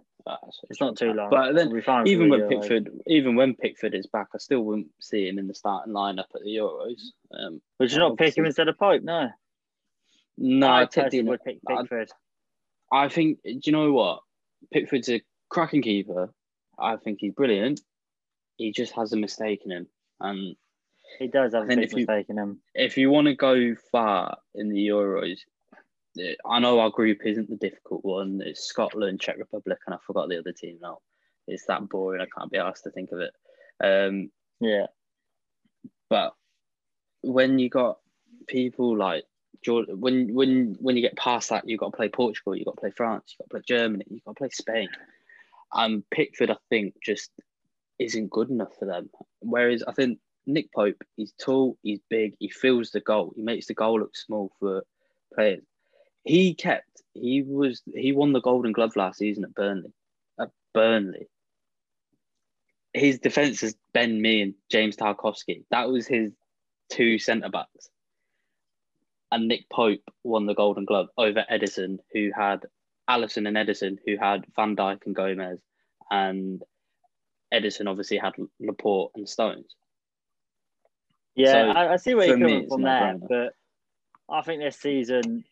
So it's not too long. But then We'll be fine for even when Euros. Pickford, even when Pickford is back, I still wouldn't see him in the starting lineup at the Euros. Um, would you not pick him instead of Pope? No, no, I personally would pick Pickford. I think. Do you know what? Pickford's a cracking keeper. I think he's brilliant. he just has a mistake in him. And He does have I a think if you- mistake in him. if you want to go far in the Euros, I know our group isn't the difficult one. It's Scotland, Czech Republic, and I forgot the other team now. It's that boring. I can't be asked to think of it. Um, Yeah. but when you got people like Jordan, when when when you get past that, you've got to play Portugal, you've got to play France, you've got to play Germany, you've got to play Spain. And Pickford, I think, just isn't good enough for them. Whereas I think Nick Pope, he's tall, he's big, he fills the goal, he makes the goal look small for players. He kept, he was, he won the Golden Glove last season at Burnley. At Burnley, his defense is Ben Mee and James Tarkowski. That was his two centre backs. And Nick Pope won the Golden Glove over Ederson, who had Alisson and Ederson, who had Van Dijk and Gomez, and Ederson obviously had Laporte and Stones. Yeah, So, I, I see where you're coming from there, but I think this season,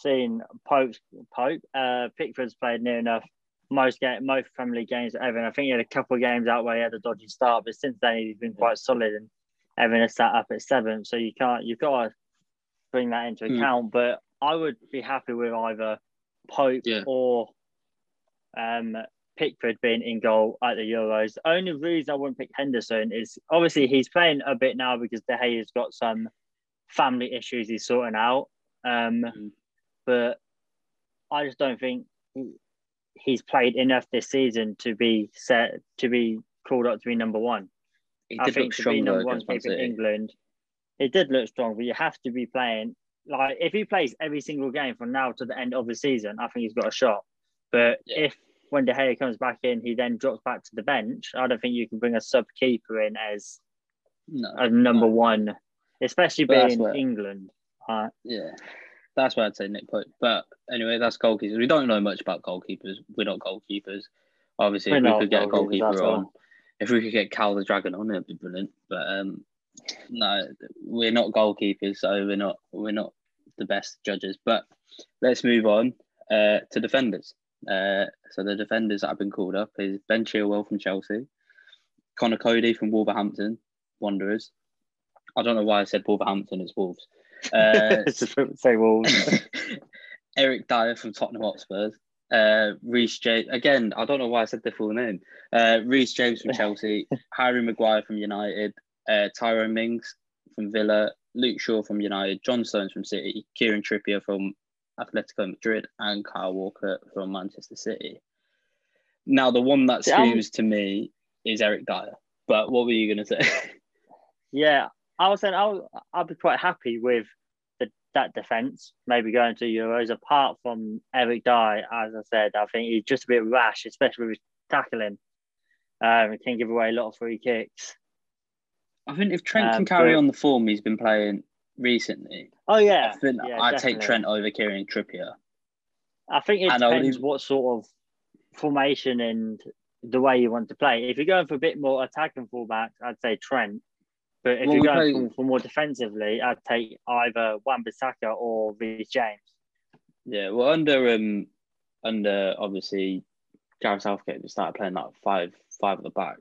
seeing Pope, Pope, uh, Pickford's played near enough most game, most League games ever, and I think he had a couple of games out where he had a dodgy start, but since then he's been quite solid, and Evan has sat up at seven, so you can't, you've got to bring that into Hmm. account. But I would be happy with either Pope Yeah. or um, Pickford being in goal at the Euros. The only reason I wouldn't pick Henderson is obviously he's playing a bit now because De Gea's got some family issues he's sorting out. Um, Mhm. But I just don't think he's played enough this season to be set to be called up to be number one. He I think to be number one keeper in England, it did look strong, but you have to be playing like if he plays every single game from now to the end of the season, I think he's got a shot. But Yeah. if when De Gea comes back in, he then drops back to the bench, I don't think you can bring a sub keeper in as No, a number no. one, especially But being England. Uh, Yeah, that's why I'd say Nick Pope. But anyway, that's goalkeepers. We don't know much about goalkeepers. We're not goalkeepers. Obviously, We're if we could get a goalkeeper all. on, if we could get Cal the Dragon on, it'd be brilliant. But um, no, we're not goalkeepers, so we're not we're not the best judges. But let's move on uh, to defenders. Uh, so the defenders that have been called up is Ben Chilwell from Chelsea, Conor Coady from Wolverhampton Wanderers. I don't know why I said Wolverhampton. It's Wolves. Uh, say Wolves. Eric Dier from Tottenham Hotspurs. Uh, Reece James again. I don't know why I said the full name. Uh, Reece James from Chelsea. Harry Maguire from United. Uh, Tyrone Mings from Villa. Luke Shaw from United. John Stones from City. Kieran Trippier from Atletico Madrid, and Kyle Walker from Manchester City. Now, the one that screams to me is Eric Dier. But what were you going to say? Yeah, I was saying I'll I'll be quite happy with the, that defense. Maybe going to Euros. Apart from Eric Dye, as I said, I think he's just a bit rash, especially with tackling. Um, he can give away a lot of free kicks. I think if Trent can Um, carry but- on the form he's been playing recently, Oh yeah, I think yeah, I'd take. Trent over Kieran Trippier. I think it And depends what sort of formation and the way you want to play. If you're going for a bit more attacking fullbacks, I'd say Trent. But if Well, you're going play- for, more defensively, I'd take either Wan-Bissaka or Reece James. Yeah, well, under um, under obviously Gareth Southgate, we started playing like five five at the back,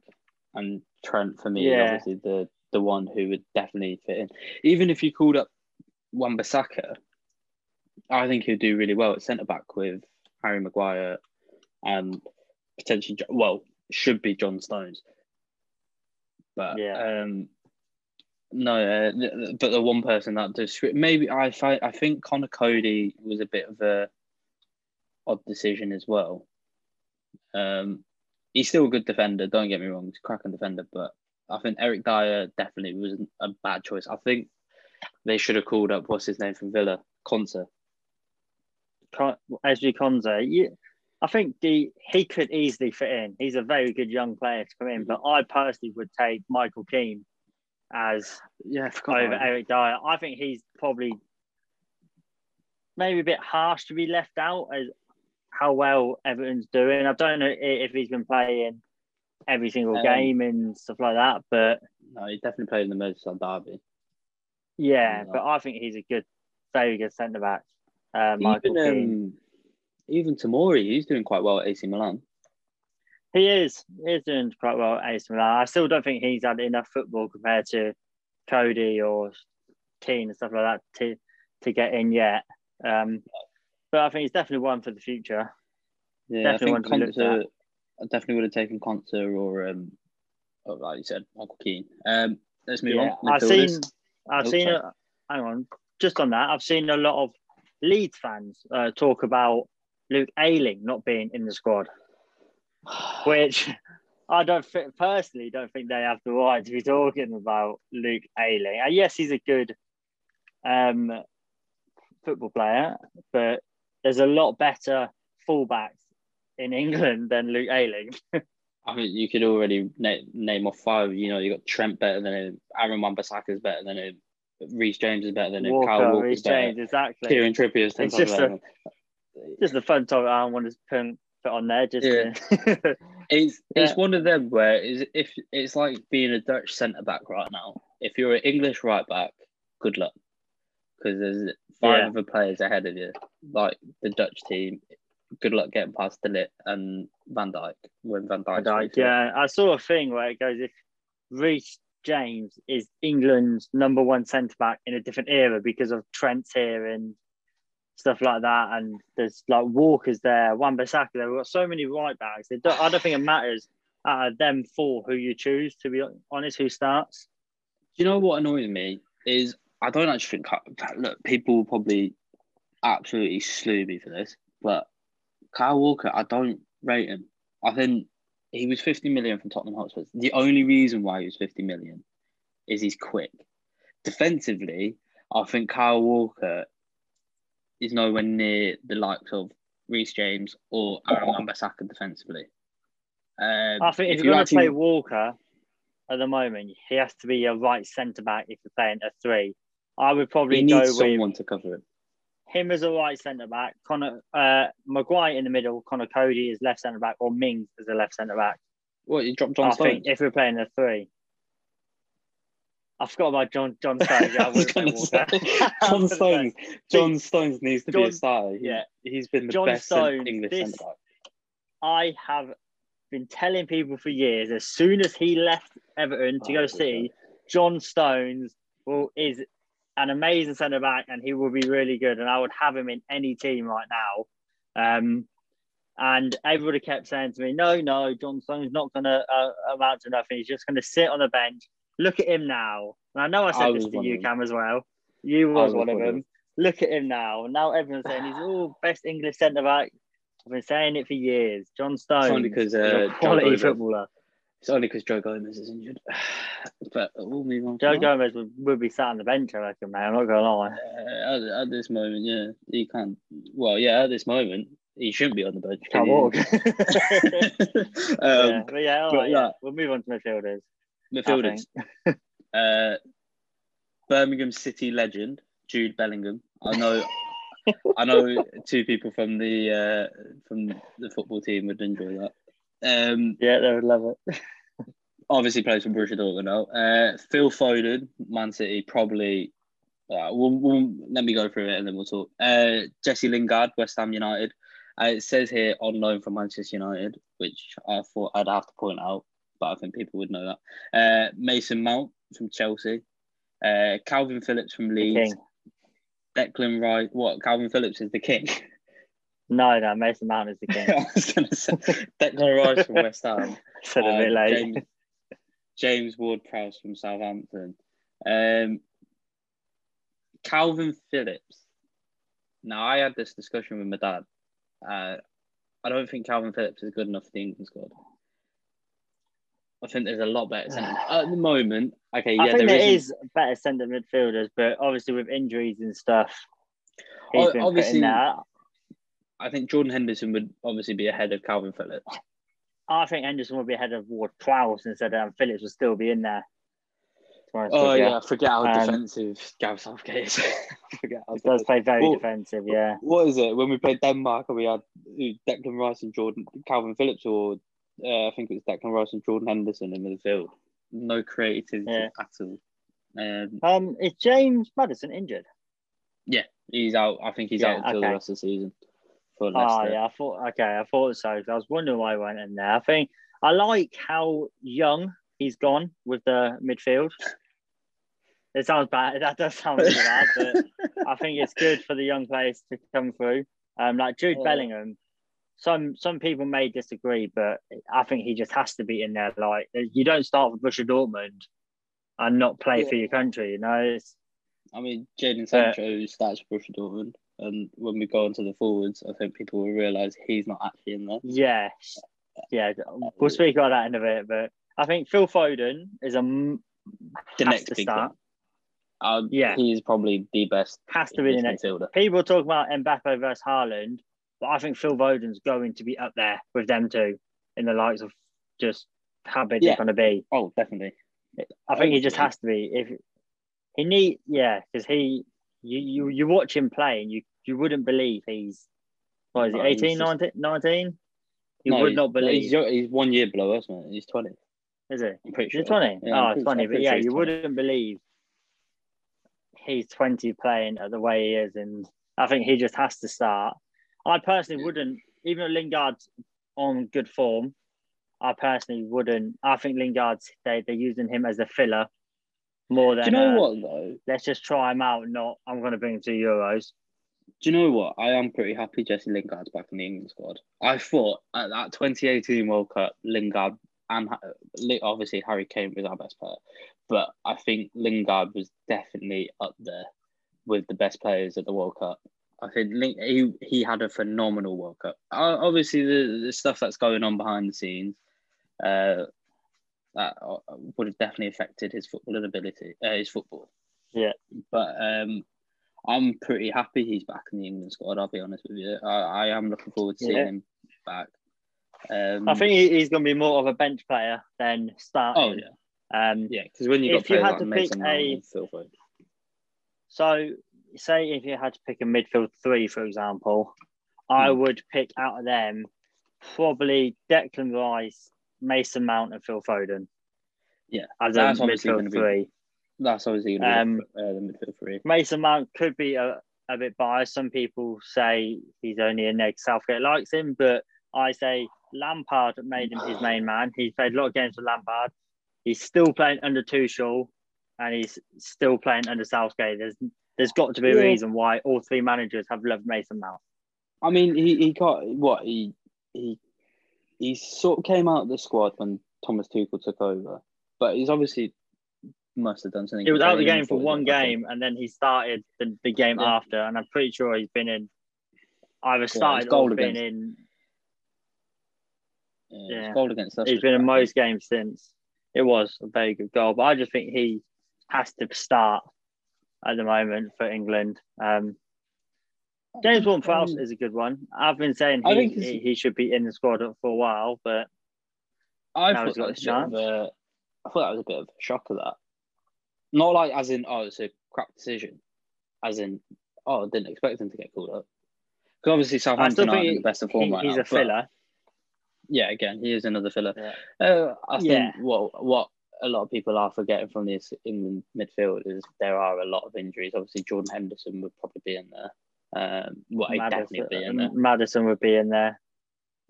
and Trent for me Yeah. is obviously the the one who would definitely fit in. Even if you called up Wan-Bissaka, I think he'd do really well at centre back with Harry Maguire and potentially well should be John Stones, but Yeah. um. No, uh, but the one person that does maybe I I think Conor Coady was a bit of a odd decision as well. Um, he's still a good defender. Don't get me wrong, he's a cracking defender, but I think Eric Dier definitely wasn't a bad choice. I think they should have called up what's his name from Villa, Konsa. Con- Ezri Konsa, you, I think the he could easily fit in. He's a very good young player to come in, but I personally would take Michael Keane as Yeah, over. Eric Dier. I think he's probably maybe a bit harsh to be left out as how well Everton's doing. I don't know if he's been playing every single Um, game and stuff like that, but No, he definitely played in the Merseyside derby. yeah, but I think he's a good, very good centre back. Uh, Even um, even Tomori, he's doing quite well at AC Milan. He is. He's doing quite well at AC Milan. I still don't think he's had enough football compared to Coady or Keane and stuff like that to to get in yet. Um, but I think he's definitely one for the future. Yeah, Definitely I one think be I definitely would have taken Conte or, um, oh, like you said, Michael Keane. Um, let's move Yeah, on. I've seen. I've Oh, seen. A, hang on, just on that, I've seen a lot of Leeds fans uh, talk about Luke Ayling not being in the squad, which I don't think, personally don't think they have the right to be talking about Luke Ayling. Uh, yes, he's a good um, football player, but there's a lot better fullbacks in England than Luke Ayling. I think you could already na- name off five. You know, you got Trent better than him, Aaron Wan-Bissaka is better than him, Reece James is better than him, Kyle Walker, Reece better, James, exactly. Kieran Trippier is It's just a- just a fun topic I want to put on there. Just to- It's it's one of them where is if it's like being a Dutch centre back right now. If you're an English right back, good luck, because there's five Yeah. other players ahead of you, like the Dutch team. Good luck getting past De Ligt and Van Dijk when Van Dijk. Like, yeah, I saw a thing where it goes if Reece James is England's number one centre back in a different era because of Trent's here and stuff like that, and there's like Walker's there, Wan Bissaka there. We've got so many right backs. Don't, I don't think it matters out of them four who you choose. To be honest, who starts? Do you know what annoys me is I don't actually think look people will probably absolutely slew me for this, but Kyle Walker I don't rate him. I think he was 50 million from Tottenham Hotspur. The only reason why he was 50 million is he's quick. Defensively, I think Kyle Walker is nowhere near the likes of Reece James or Aaron Wan-Bissaka defensively. Um, I think if, you you're going to play Walker at the moment, he has to be a right centre back if you're playing a three. I would probably go with someone to cover it. him as a right centre back, Connor uh, Maguire in the middle, Conor Coady is left centre back, or Mings as a left centre back. What you dropped John I Stones? think if we're playing a three. I forgot about John John Stones. Yeah, I I was say, John Stones. John Stones needs to be a John- starter. He, yeah. he's been the John best Stones, English this- centre back. I have been telling people for years. As soon as he left Everton to Oh, go to City, John Stones will is an amazing centre back, and he will be really good. And I would have him in any team right now. Um, and everybody kept saying to me, "No, no, John Stone's not going to uh, amount to nothing. He's just going to sit on the bench. Look at him now." And I know I said I this to you. Cam, as well. You was, was one of one of them. Look at him now. Now everyone's saying he's all best English centre back. I've been saying it for years. John Stones only 'cause, is a uh, quality footballer. It's only because Joe Gomez is injured. but we'll move on. Joe. Gomez would, would be sat on the bench, I reckon, man. I'm not gonna lie. Uh, at, at this moment, yeah, he can't. Well, yeah, at this moment, he shouldn't be on the bench. Can't walk. he? yeah, um, but yeah, all but right, yeah. yeah. We'll move on to midfielders. Midfielders. Uh, Birmingham City legend Jude Bellingham. I know. I know two people from the uh, from the football team would enjoy that. Um, Yeah, they would love it. obviously plays for Borussia Dortmund now. Uh, Phil Foden, Man City, probably. Uh, we'll, we'll, let me go through it and then we'll talk. Uh, Jesse Lingard, West Ham United. Uh, it says here on loan from Manchester United, which I thought I'd have to point out, but I think people would know that. Uh, Mason Mount from Chelsea. Uh, Kalvin Phillips from Leeds. Declan Rice. What? Kalvin Phillips is the king. No, no, Mason Mount is the king. I was going to say Declan Rice from West Ham. Said a bit Um, late. James, James Ward Prowse from Southampton. Um, Kalvin Phillips. Now, I had this discussion with my dad. Uh, I don't think Kalvin Phillips is good enough for the England squad. I think there's a lot better centre. At the moment, okay, yeah, I think there there is better centre midfielders, but obviously with injuries and stuff, he's been obviously- that. I think Jordan Henderson would obviously be ahead of Kalvin Phillips. I think Henderson would be ahead of Ward Prowse instead, and Phillips would still be in there. Oh yeah, forget how Um, defensive Gareth Southgate is. forget how He does play very Well, defensive, yeah. What is it? When we played Denmark and we had Declan Rice and Jordan Kalvin Phillips, or uh, I think it was Declan Rice and Jordan Henderson in midfield. No creativity Yeah. at all. Um, Um, is James Maddison injured? Yeah, he's out. I think he's Yeah, out until the rest of the season. for Oh Leicester. yeah, I thought okay, I thought so. I was wondering why he went in there. I think I like how young he's gone with the midfield. It sounds bad. That does sound really bad, but I think it's good for the young players to come through. Um, like Jude Yeah. Bellingham. Some some people may disagree, but I think he just has to be in there. Like you don't start for Borussia Dortmund and not play for your country. You know, it's, I mean, Jadon Uh, Sancho starts for Borussia Dortmund, and when we go into the forwards, I think people will realise he's not actually in there. yeah, yeah. We'll speak about that in a bit, but I think Phil Foden is a The next big start. Uh, Yeah. he is probably the best Has to be the next. midfielder. People talk about Mbappe versus Haaland, but I think Phil Foden's going to be up there with them two in the likes of just how big Yeah. they're going to be. Oh, definitely. I think he just has to be. If he need, yeah, because he, you, you, you watch him play and you, you wouldn't believe he's, what is he, No, he's 18, 19? 19? You No, would not believe. He's, he's one year below us, man. He's 20. is it? I'm pretty sure. it 20? Yeah, oh, pretty- 20. I'm But yeah, sure you 20. wouldn't believe he's 20 playing at the way he is. And I think he just has to start. I personally wouldn't, even though Lingard's on good form, I personally wouldn't. I think Lingard's, they, they're using him as a filler more than. Do you know uh, what, though? Let's just try him out, not I'm going to bring him to Euros. Do you know what? I am pretty happy Jesse Lingard's back in the England squad. I thought at that 2018 World Cup, Lingard and obviously Harry Kane was our best player, but I think Lingard was definitely up there with the best players at the World Cup. I think Ling- he he had a phenomenal World Cup. Uh, Obviously, the, the stuff that's going on behind the scenes, uh, that uh, would have definitely affected his footballing ability, uh, his football. Yeah. but um, I'm pretty happy he's back in the England squad. I'll be honest with you. I, I am looking forward to seeing Yeah. him back. Um, I think he's going to be more of a bench player than starting. Oh yeah, Um, yeah. Because when you got If you had like to Mason pick Mount a- and Phil Foden. So, say if you had to pick a midfield three, for example, I Hmm. would pick out of them probably Declan Rice, Mason Mount, and Phil Foden. Yeah, as that's a midfield gonna be- three. that's obviously going to Um, be the, uh, the midfield three. Mason Mount could be a, a bit biased. Some people say he's only a neg. Southgate likes him, but I say Lampard made him his main man. He's played a lot of games with Lampard. He's still playing under Tuchel, and he's still playing under Southgate. There's there's got to be a Yeah. reason why all three managers have loved Mason Mount. I mean, he, he got what he he he sort of came out of the squad when Thomas Tuchel took over, but he's obviously must have done something. He was out of the game for one game, and then he started the, the game Yeah. after, and I'm pretty sure he's been in either started goal or been against- in. Yeah, Yeah. goal against us. He's been in most games since. It was a very good goal, but I just think he has to start at the moment for England. Um, James Ward-Prowse Um, is a good one. I've been saying he, think he, he should be in the squad for a while, but I Now thought he's got that was his a bit of a, I thought that was a bit of a shock of that. Not like as in oh it's a crap decision, as in oh I didn't expect him to get called up. Because obviously Southampton aren't in the best of he- right he's now, a filler. yeah, again he is another filler. Yeah. Uh, I think Yeah. what what a lot of people are forgetting from this England midfield is there are a lot of injuries. Obviously Jordan Henderson would probably be in there. Um, well, he'd definitely be in there. Maddison would be in there.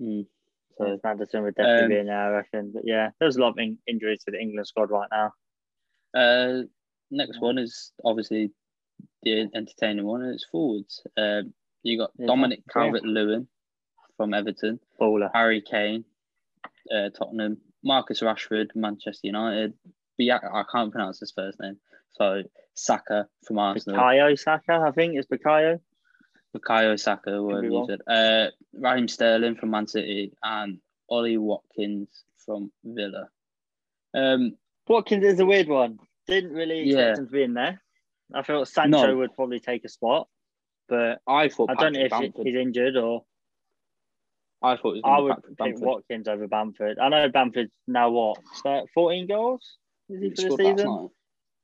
Mm. So Maddison would definitely Um, be in there, I reckon. But yeah, there's a lot of in- injuries to the England squad right now. Uh, next one is obviously the entertaining one. and It's forwards. Um, you got Yeah, Dominic. Calvert Lewin from Everton, Baller. Harry Kane, uh, Tottenham, Marcus Rashford, Manchester United. Biak- I can't pronounce his first name. So Saka from Arsenal, Bukayo Saka, I think it's Bukayo. Bukayo Saka, whatever you said. Uh, Raheem Sterling from Man City, and Ollie Watkins from Villa. Um, Watkins is a weird one. Didn't really expect Yeah. him to be in there. I thought Sancho No. would probably take a spot, but I thought I don't know if Bamford. he's injured or I thought it was I going to be would pick. Watkins over Bamford. I know Bamford's now what, 14 goals? Is he for the season?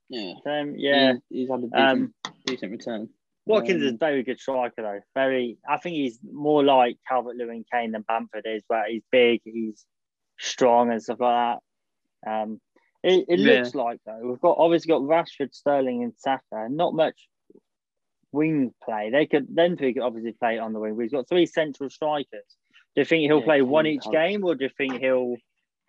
Yeah. Um, yeah. He's, he's had a decent, Um, decent return. Watkins is Um, a very good striker though. Very, I think he's more like Calvert Lewin Kane than Bamford is, where he's big, he's strong and stuff like that. Um, it, it Yeah. looks like though we've got obviously got Rashford, Sterling, and Saka. Not much wing play. They could then three could obviously play on the wing. We've got three central strikers. Do you think he'll Yeah, play one each game, or do you think he'll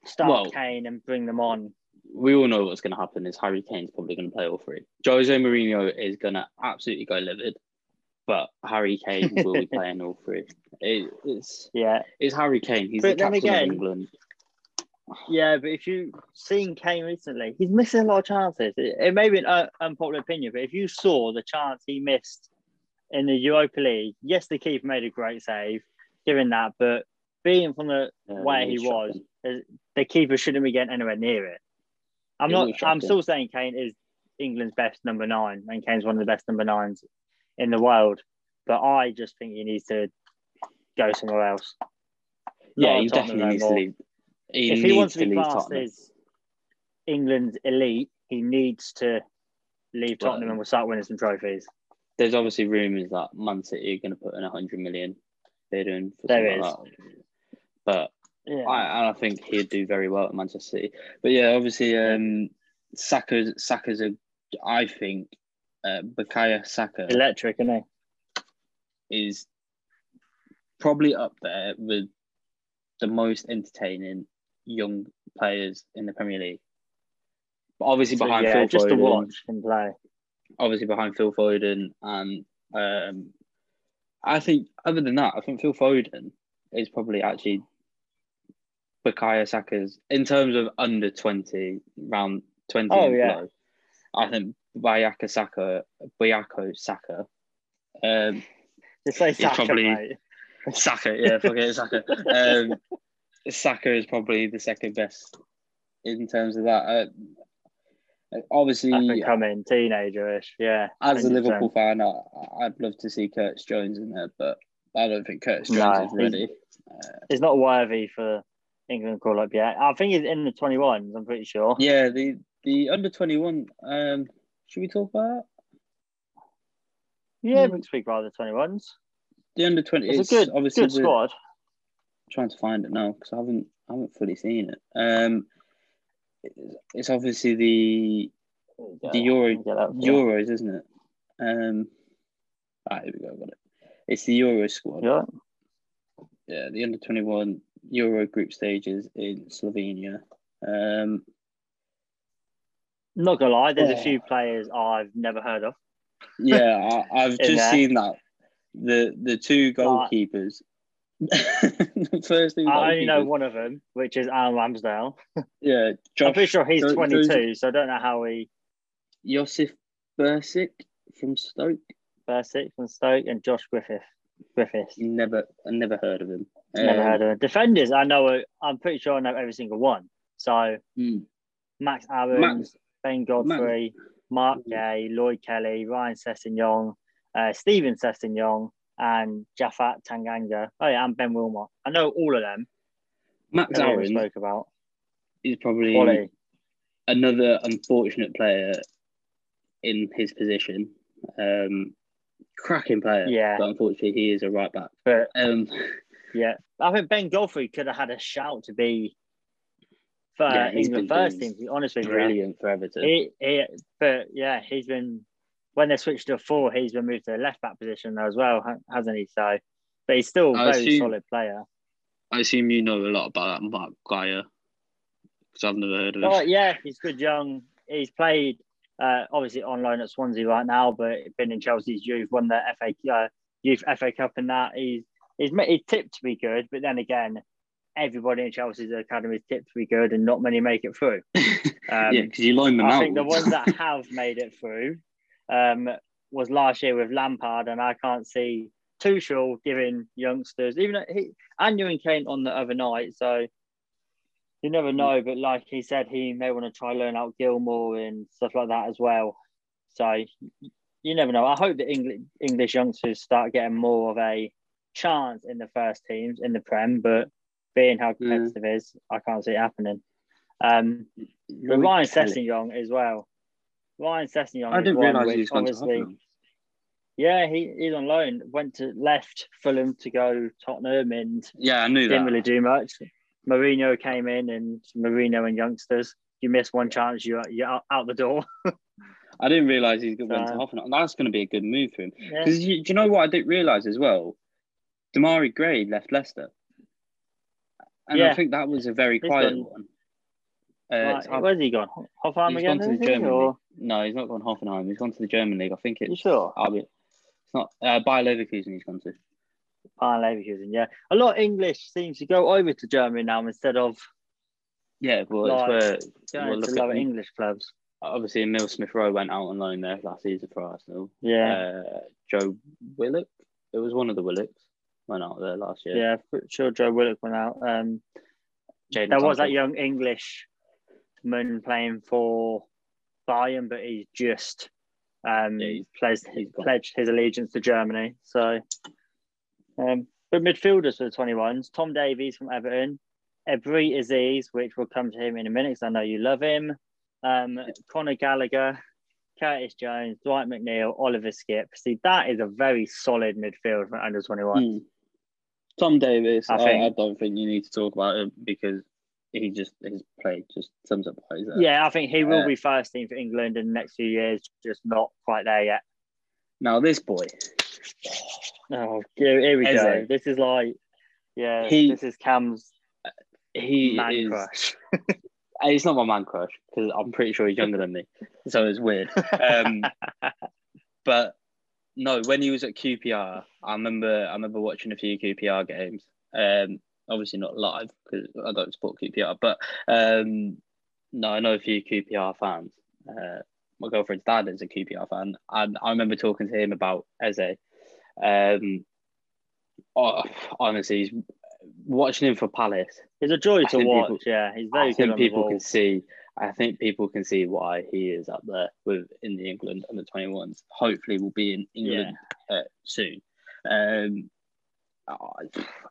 start Well- Kane and bring them on? We all know what's going to happen is Harry Kane's probably going to play all three. Jose Mourinho is going to absolutely go livid, but Harry Kane will be playing all three. It, it's Yeah, it's Harry Kane. He's But the captain again- of England. yeah. But if you've seen Kane recently, he's missing a lot of chances. It, it may be an uh, unpopular opinion, but if you saw the chance he missed in the Europa League, yes, the keeper made a great save, given that, but being from the Uh, where he was, the keeper shouldn't be getting anywhere near it. I'm not. I'm still saying Kane is England's best number nine, and Kane's one of the best number nines in the world. But I just think he needs to go somewhere else. Yeah, Not he definitely no needs to leave. He if he wants to to be classed as England's elite, he needs to leave Tottenham Well, and we'll start winning some trophies. There's obviously rumours that Man City are going to put in a hundred million bid in for There like. But Yeah. I, and I think he'd do very well at Manchester City. But yeah, obviously, um, Saka's Saka's a, I think, uh, Bakaya Saka Electric, isn't he? is probably up there with the most entertaining young players in the Premier League. But obviously So, behind yeah, Phil just Foden, to watch him play. obviously behind Phil Foden, and um, I think other than that, I think Phil Foden is probably actually Bakaya Saka's in terms of under twenty, round twenty. and yeah. below. I think Bayaka Saka, Bayako Saka, um, Just say Saka, probably- mate. Saka, yeah, forget Saka. Um, Saka is probably the second best in terms of that. Uh, Up obviously, and coming, teenager-ish. Yeah. as a 100%. Liverpool fan, I, I'd love to see Curtis Jones in there, but I don't think Curtis Jones No, is ready. Uh, He's not worthy for England call up yet. I think he's in the 21s, I'm pretty sure. yeah, the the under twenty one. Um, should we talk about? Yeah, Hmm. we can speak about the 21s. the under twenty? It's, a good, obviously good squad. trying to find it now because I haven't I haven't fully seen it. Um, it's, obviously the the Euro yeah. Euros, isn't it? Um, ah, here we go, got it. It's the Euro squad. Yeah. Yeah, the under twenty one Euro group stages in Slovenia. Um, Not gonna lie, there's a Oh. few players I've never heard of. yeah, I, I've just seen that the the two goalkeepers. First two I only know one of them, which is Aaron Ramsdale. Yeah, Josh, I'm pretty sure he's Jo- 22, so I don't know how he Josef Bursik from Stoke. Bursik from Stoke and Josh Griffith. Griffiths. Never, I never heard of him. Never Um, heard of him. Defenders, I know. I'm pretty sure I know every single one. So hmm. Max Aarons, Ben Godfrey, Marc Guehi, Lloyd Kelly, Ryan Sessegnon, uh, Steven Sessegnon, and Japhet Tanganga. Oh yeah, and Ben Wilmot. I know all of them. Max Aaron spoke about. He's probably Quality. another unfortunate player in his position. Um, cracking player, Yeah. but unfortunately he is a right back. But Um, yeah, I think Ben Godfrey could have had a shout to be for Yeah, England first team. To be honest with you, brilliant for Everton. He, he, but yeah, he's been when they switched to four, he's been moved to the left back position as well, hasn't he? So, but he's still a I very assume- solid player. I assume you know a lot about that Marc Guehi because I've never heard of him. Oh yeah, he's good young. He's played uh, obviously on loan at Swansea right now, but been in Chelsea's youth, won the FA uh, youth FA Cup and that. He's he's he's tipped to be good, but then again, everybody in Chelsea's academy is tipped to be good, and not many make it through. Um, yeah, because you line them I out. think the ones that have made it through um, was last year with Lampard, and I can't see Tuchel giving youngsters, even though he and Ewan Kane on the other night. So you never know, but like he said, he may want to try learn out Gilmour and stuff like that as well. So you never know. I hope that English English youngsters start getting more of a chance in the first teams in the Prem, but being how competitive is, I can't see it happening. Um, but Ryan. Sessegnon as well. Ryan Sessegnon. I is didn't one realise which he was going to obviously. Tottenham. Yeah, he, he's on loan. Went to left Fulham to go Tottenham and Yeah, I knew didn't that. really do much. Mourinho came in and Mourinho and youngsters. You miss one chance, you're you're out, out the door. I didn't realize he's going to So- Hoffenheim. That's going to be a good move for him. Yeah. Because you, do you know what I didn't realize as well? Demarai Gray left Leicester, and I think that was a very He's got gone- one. Uh, Right, where's he gone? Hoffenheim he's again? gone to the he, German or-. No, he's not gone Hoffenheim. He's gone to the German league. I think it's. You sure? It's not uh, Bayer Leverkusen. He's gone to. Bayern Leverkusen, yeah. A lot of English seems to go over to Germany now instead of Yeah, well, Like, it's where going well, to lower. English clubs. obviously Emile Smith Rowe went out on loan there last season for Arsenal. Yeah, Uh, Joe Willock. It was one of the Willocks went out there last year. yeah. sure Joe Willock went out. Um, Jadon there was that young young Englishman playing for Bayern, but he's just um, Yeah, he's- pledged, he's pledged his allegiance to Germany. So, um, but midfielders for the 21s Tom Davies from Everton, Ebri Aziz, which will come to him in a minute because I know you love him, um, Conor Gallagher, Curtis Jones, Dwight McNeil, Oliver Skipp. See, that is a very solid midfield for under 21. Hmm. Tom Davies. I I, I don't think you need to talk about him because he just his play just sums up why he's there. Yeah, I think he will Uh, be first team for England in the next few years, just not quite there yet. Now this boy, Oh, here, here we Eze. go. This is like, yeah, He- this is Cam's he man is. crush. uh, He's not my man crush because I'm pretty sure he's younger than me, so it's weird. Um, but no, when he was at QPR, I remember I remember watching a few QPR games. Um, obviously not live because I don't support QPR, but um, no, I know a few QPR fans. Uh, my girlfriend's dad is a QPR fan, and I remember talking to him about Eze. Um, oh, honestly, he's, watching him for Palace, He's a joy to watch. people- yeah, he's very I good think people can see. I think people can see why he is up there with in the England under twenty ones. Hopefully, will be in England uh, soon. Um, oh,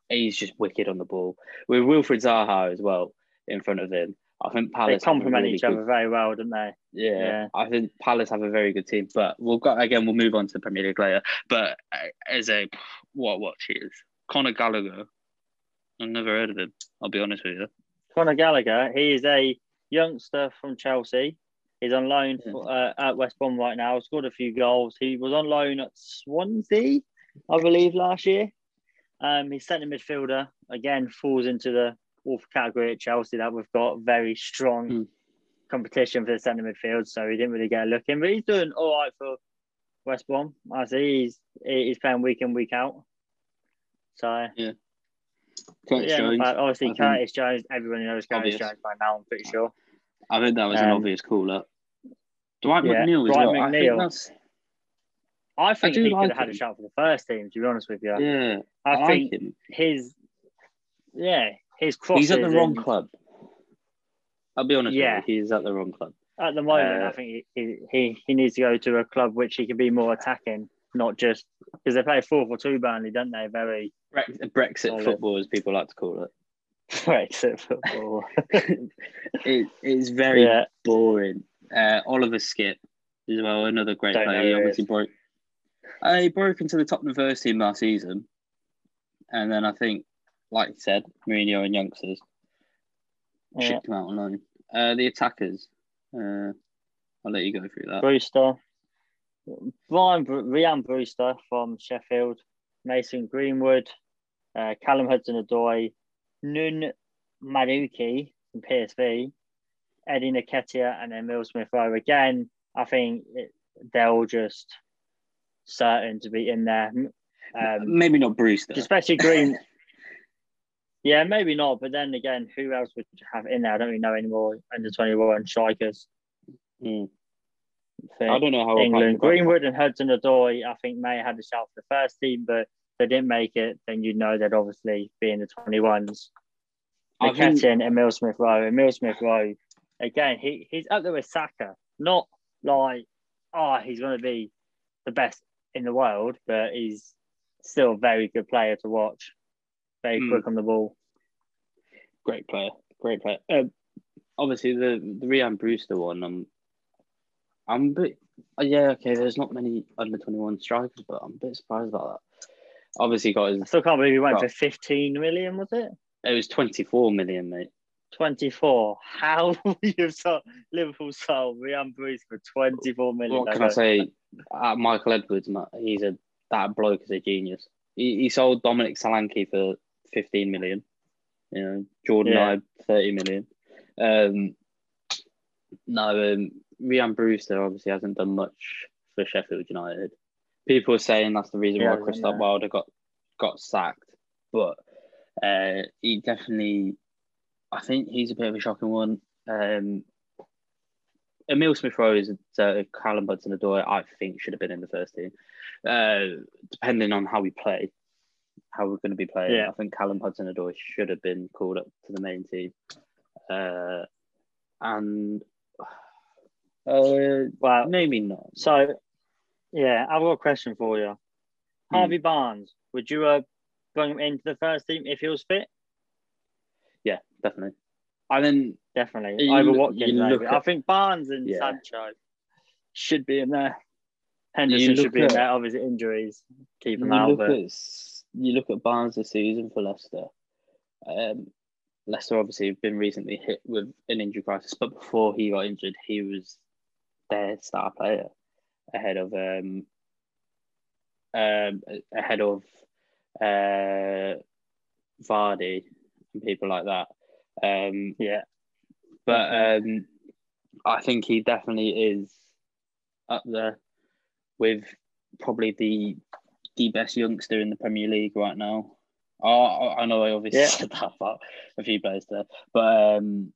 he's just wicked on the ball with Wilfried Zaha as well in front of him. I think They Palace a complement really each good- other very well, don't they? Yeah, Yeah. I think Palace have a very good team, but we'll go again. We'll move on to the Premier League later. But as a what he is, Conor Gallagher. I've never heard of him. I'll be honest with you. Conor Gallagher, he is a youngster from Chelsea. He's on loan for, uh, at West Brom right now. Scored a few goals. He was on loan at Swansea, I believe, last year. Um, he's centre midfielder. Again, falls into the fourth category at Chelsea that we've got very strong Hmm. competition for the centre midfield. So he didn't really get a look in, but he's doing all right for West Brom. I see he's he's playing week in week out. So Curtis yeah, Jones. obviously I think- Curtis Jones. Everyone knows Curtis Obvious. Jones by now. I'm pretty sure. I think that was an Um, obvious call up. Dwight yeah, McNeil Dwight well. McNeil. I think do he like could have had a shot for the first team. To be honest with you, yeah. I, I, think like his yeah his crosses He's at the wrong in- club. I'll be honest Yeah. with you. He's at the wrong club. At the moment, Uh, I think he, he, he, needs to go to a club which he can be more attacking, not just because they play four for two Burnley, don't they? Very Brexit Solid. football, as people like to call it. Brexit football. it it's very yeah, boring. Uh, Oliver Skipp as well, another great Don't player. know He who he obviously broke. He broke into the top first team last season, and then I think, like you said, Mourinho and youngsters yeah. shipped him out on loan. Uh, the attackers. Uh, I'll let you go through that. Brewster, Brian Ryan Brewster from Sheffield, Mason Greenwood, uh, Callum Hudson-Odoi, Noni Madueke from PSV, Eddie Nketiah, and then Emile Smith Rowe. Again, I think it, they're all just certain to be in there. Um, Maybe not Brewster. especially Green. yeah, maybe not. But then again, who else would you have in there? I don't really know anymore. Under twenty one strikers. Mm. I don't know how England. Greenwood and Hudson Odoi, I think, may have had a shout for the first team, but they didn't make it, then you'd know they'd obviously be in the 21s. I think- McKettin, Emile Smith Rowe. Emile Smith Rowe, again, he, he's up there with Saka. Not like, oh, he's going to be the best in the world, but he's still a very good player to watch. Very Hmm. quick on the ball. Great player, great player. Um, obviously, the the Ryan Brewster one. I'm, I'm a bit. uh, yeah, okay. There's not many under twenty one strikers, but I'm a bit surprised about that. Obviously, got I still can't believe he went Well- for 15 million, was it? It was twenty four million, mate. 24. How you've sold Liverpool sold Ryan Bruce for 24 million? What can I say? Uh, Michael Edwards, he's a that bloke is a genius. He, he sold Dominic Solanke for 15 million. You know, Jordan yeah. Ibe, 30 million. Um, no, um, Ryan Brewster obviously hasn't done much for Sheffield United. People are saying that's the reason yeah, why Chris Wilder got got sacked, but uh, he definitely, I think he's a bit of a shocking one. Um, Emile Smith Rowe is uh, Callum Hudson-Odoi. I think should have been in the first team, uh, depending on how we play, how we're going to be playing. Yeah. I think Callum Hudson-Odoi should have been called up to the main team, uh, and uh, well, maybe not. So, yeah, I've got a question for you. Hmm. Harvey Barnes, would you uh, bring him into the first team if he was fit? Yeah, definitely. I then definitely you, over Watkins. At, I think Barnes and yeah. Sancho should be in there. Henderson should be at, in there. Obviously, injuries keep him out. But... At, you look at Barnes this season for Leicester. Um, Leicester obviously have been recently hit with an injury crisis, but before he got injured, he was their star player ahead of um, um ahead of uh, Vardy and people like that. Um, yeah, but um, I think he definitely is up there with probably the the best youngster in the Premier League right now. Oh, I know I obviously yeah. said that about a few players there, but um,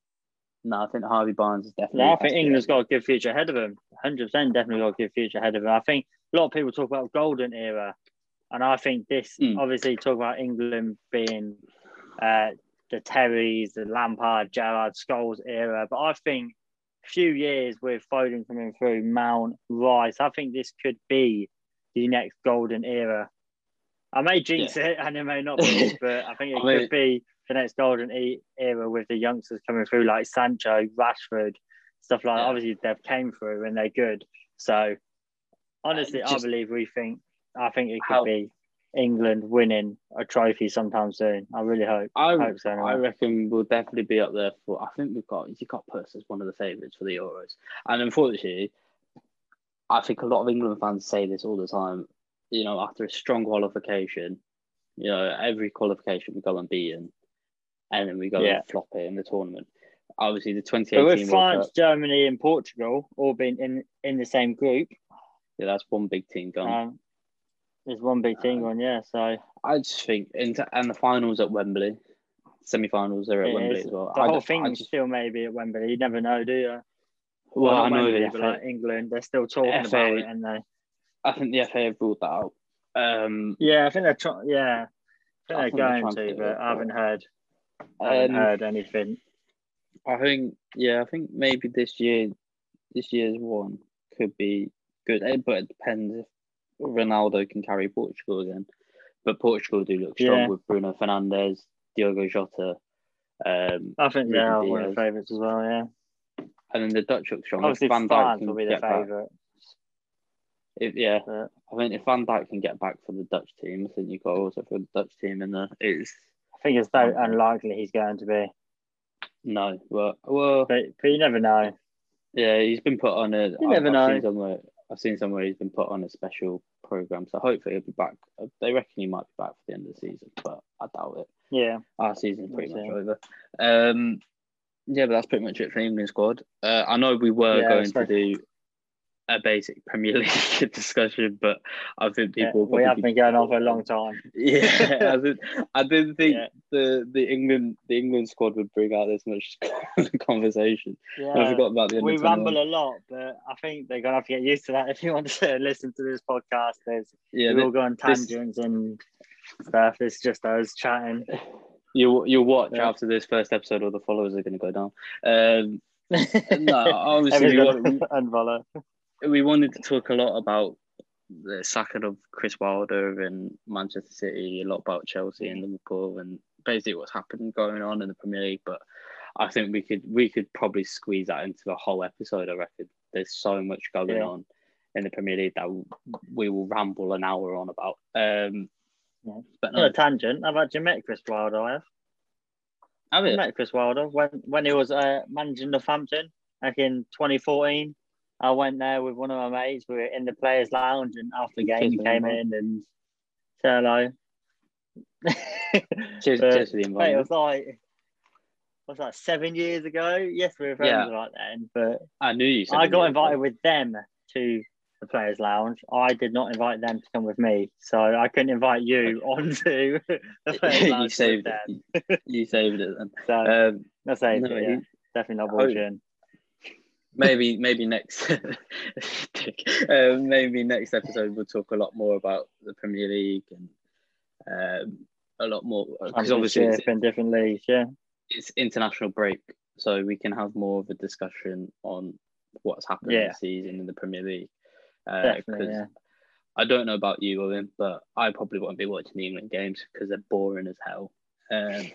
no, I think Harvey Barnes is definitely. No, I think England's got a good future ahead of him. Hundred percent, definitely got a good future ahead of him. I think a lot of people talk about golden era, and I think this mm. obviously talk about England being uh, the Terrys, the Lampard, Gerrard, Scholes era. But I think a few years with Foden coming through, Mount, Rice, I think this could be the next golden era. I may jinx yeah. it and it may not be, but I think it I mean, could be the next golden era with the youngsters coming through like Sancho, Rashford, stuff like yeah. that. Obviously, they've came through and they're good. So honestly, just, I believe we think I think it could how, be England winning a trophy sometime soon. I really hope. I, hope so. Anyway. I reckon we'll definitely be up there for. I think we've got you got Purse as one of the favourites for the Euros, and unfortunately, I think a lot of England fans say this all the time. You know, after a strong qualification, you know, every qualification we go and unbeaten, and then we go yeah. and flop it in the tournament. Obviously, the 2018 but with France, Germany, and Portugal all being in in the same group. Yeah, that's one big team gone. Um, there's one big thing on, yeah. So I just think, into, and the finals at Wembley, semi-finals are at it Wembley is. as well. The I whole just, thing just, still maybe at Wembley. You never know, do you? Well, well I know Wembley, like England, they're still talking FA, about it, and they. I think the FA have ruled that out. Um, yeah, I think they're trying. Yeah, I think I they're think going they're to, but I haven't heard. I haven't um, heard anything. I think, yeah, I think maybe this year, this year's one could be good, eh, but it depends if Ronaldo can carry Portugal again. But Portugal do look strong yeah. with Bruno Fernandes, Diogo Jota. Um, I think they are one of the favourites as well, yeah. And then the Dutch look strong. Obviously, Van Dijk will be the favourite. If, yeah, I mean, if Van Dijk can get back for the Dutch team, I think you've got also for the Dutch team in there. It's, I think it's very unlikely he's going to be. No, well, well, but, but you never know. Yeah, he's been put on a. You never I've know. I've seen somewhere he's been put on a special program, so hopefully he'll be back. They reckon he might be back for the end of the season, but I doubt it. Yeah, our season's pretty much over. Um, yeah, but that's pretty much it for the England squad. Uh, I know we were yeah, going to do a basic Premier League discussion, but I think people yeah, we have been going on for a long time. Yeah, I, did, I didn't think yeah. the the England the England squad would bring out this much conversation. Yeah, I forgot about the. We ramble a lot, but I think they're gonna have to get used to that if you want to listen to this podcast. There's yeah, we all go on tangents this, and stuff. It's just us chatting. You you watch yeah. after this first episode, all the followers are going to go down. Um, no, obviously, unfollow we wanted to talk a lot about the sacking of Chris Wilder and Manchester City, a lot about Chelsea and Liverpool, and basically what's happened going on in the Premier League. But I think we could we could probably squeeze that into a whole episode. I reckon there's so much going yeah. on in the Premier League that we will ramble an hour on about. Um, yeah. But no, a tangent. How about you met Chris Wilder? I have. Have you? met Chris Wilder when when he was uh, managing Northampton back in 2014. I went there with one of my mates. We were in the players' lounge, and after the game, he Cheers, came in and said hello. Cheers, But, cheers for the mate, it was like what's that? Seven years ago. Yes, we were friends Yeah. like then, but I knew you. I got invited with them to the players' lounge. I did not invite them to come with me, so I couldn't invite you onto the players' you lounge with saved it. You saved it then. So Um, that's it. no, yeah. he- Definitely not Oh. bullshit. Maybe maybe next uh, maybe next episode we'll talk a lot more about the Premier League and um, a lot more because obviously it's, in different leagues. Yeah, it's international break, so we can have more of a discussion on what's happened Yeah. this season in the Premier League. Uh, Yeah. I don't know about you, Owen, but I probably won't be watching the England games because they're boring as hell. Um,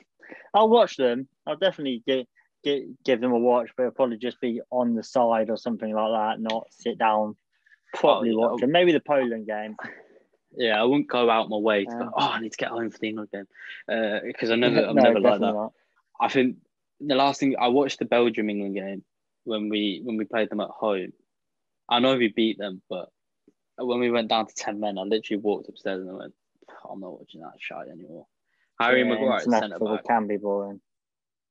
I'll watch them. I'll definitely give, give give them a watch, but it'll probably just be on the side or something like that. Not sit down, probably Oh, watch them. Maybe the Poland game. yeah, I wouldn't go out my way to go, oh, I need to get home for the England game because uh, I never, I'm No, never like that. not. I think the last thing I watched the Belgium England game when we when we played them at home. I know we beat them, but when we went down to ten men, I literally walked upstairs and I went, I'm not watching that shite anymore. Harry Yeah, Maguire centre back. can be boring.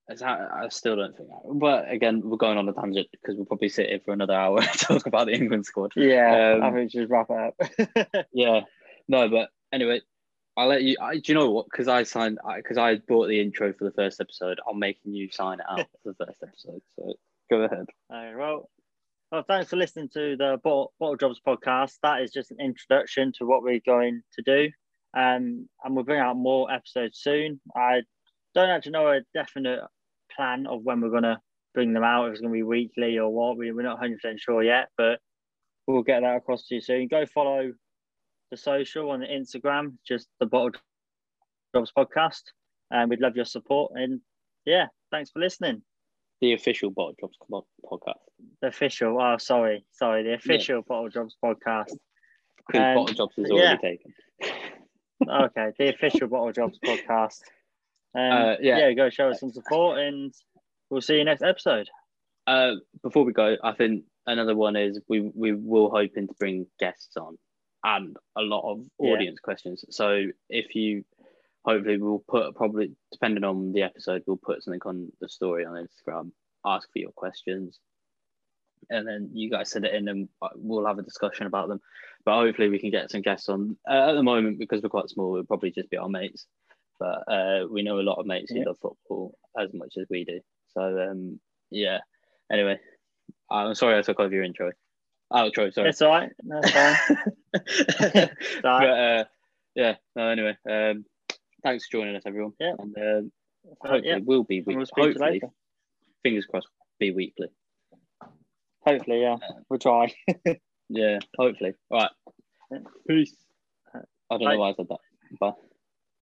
I still don't think. That. But again, we're going on a tangent because we'll probably sit here for another hour and talk about the England squad. Yeah, Um, I think we should just wrap it up. Yeah, no, but anyway, I'll let you. I, do you know what? Because I signed, because I, bought the intro for the first episode. I'm making you sign it out for the first episode. So go ahead. Uh, well, well, thanks for listening to the Bottle, Bottle Jobs podcast. That is just an introduction to what we're going to do. Um, and we'll bring out more episodes soon. I don't actually know a definite plan of when we're going to bring them out, if it's going to be weekly or what. We, we're not 100% sure yet, but we'll get that across to you soon. Go follow the social on the Instagram, just the Bottle Jobs podcast. And we'd love your support. And yeah, thanks for listening. The official Bottle Jobs podcast. The official. Oh, sorry, sorry. The official Bottle Jobs podcast. Because Um, Bottle Drops is already yeah. taken. Okay, the official Bottle Jobs podcast. Um, Uh, yeah. yeah, go show us some support, and we'll see you next episode. Uh, before we go, I think another one is we we will hoping to bring guests on and a lot of Yeah. audience questions. So if you hopefully we'll put probably depending on the episode, we'll put something on the story on Instagram, ask for your questions, and then you guys send it in and we'll have a discussion about them. But hopefully we can get some guests on. Uh, at the moment, because we're quite small, it'll probably just be our mates. But uh, we know a lot of mates who Yeah. love football as much as we do. So um, yeah. Anyway, I'm sorry I took over your intro. Outro, sorry. It's all right. That's fine. but uh, yeah, no, anyway, um, thanks for joining us, everyone. Yeah. And um, hopefully yeah. we'll be And week- we'll speak to you hopefully, later. fingers crossed, be weekly. Hopefully, yeah. We'll try. Yeah, hopefully. All right. Peace. I don't Bye. know why I said that. Bye.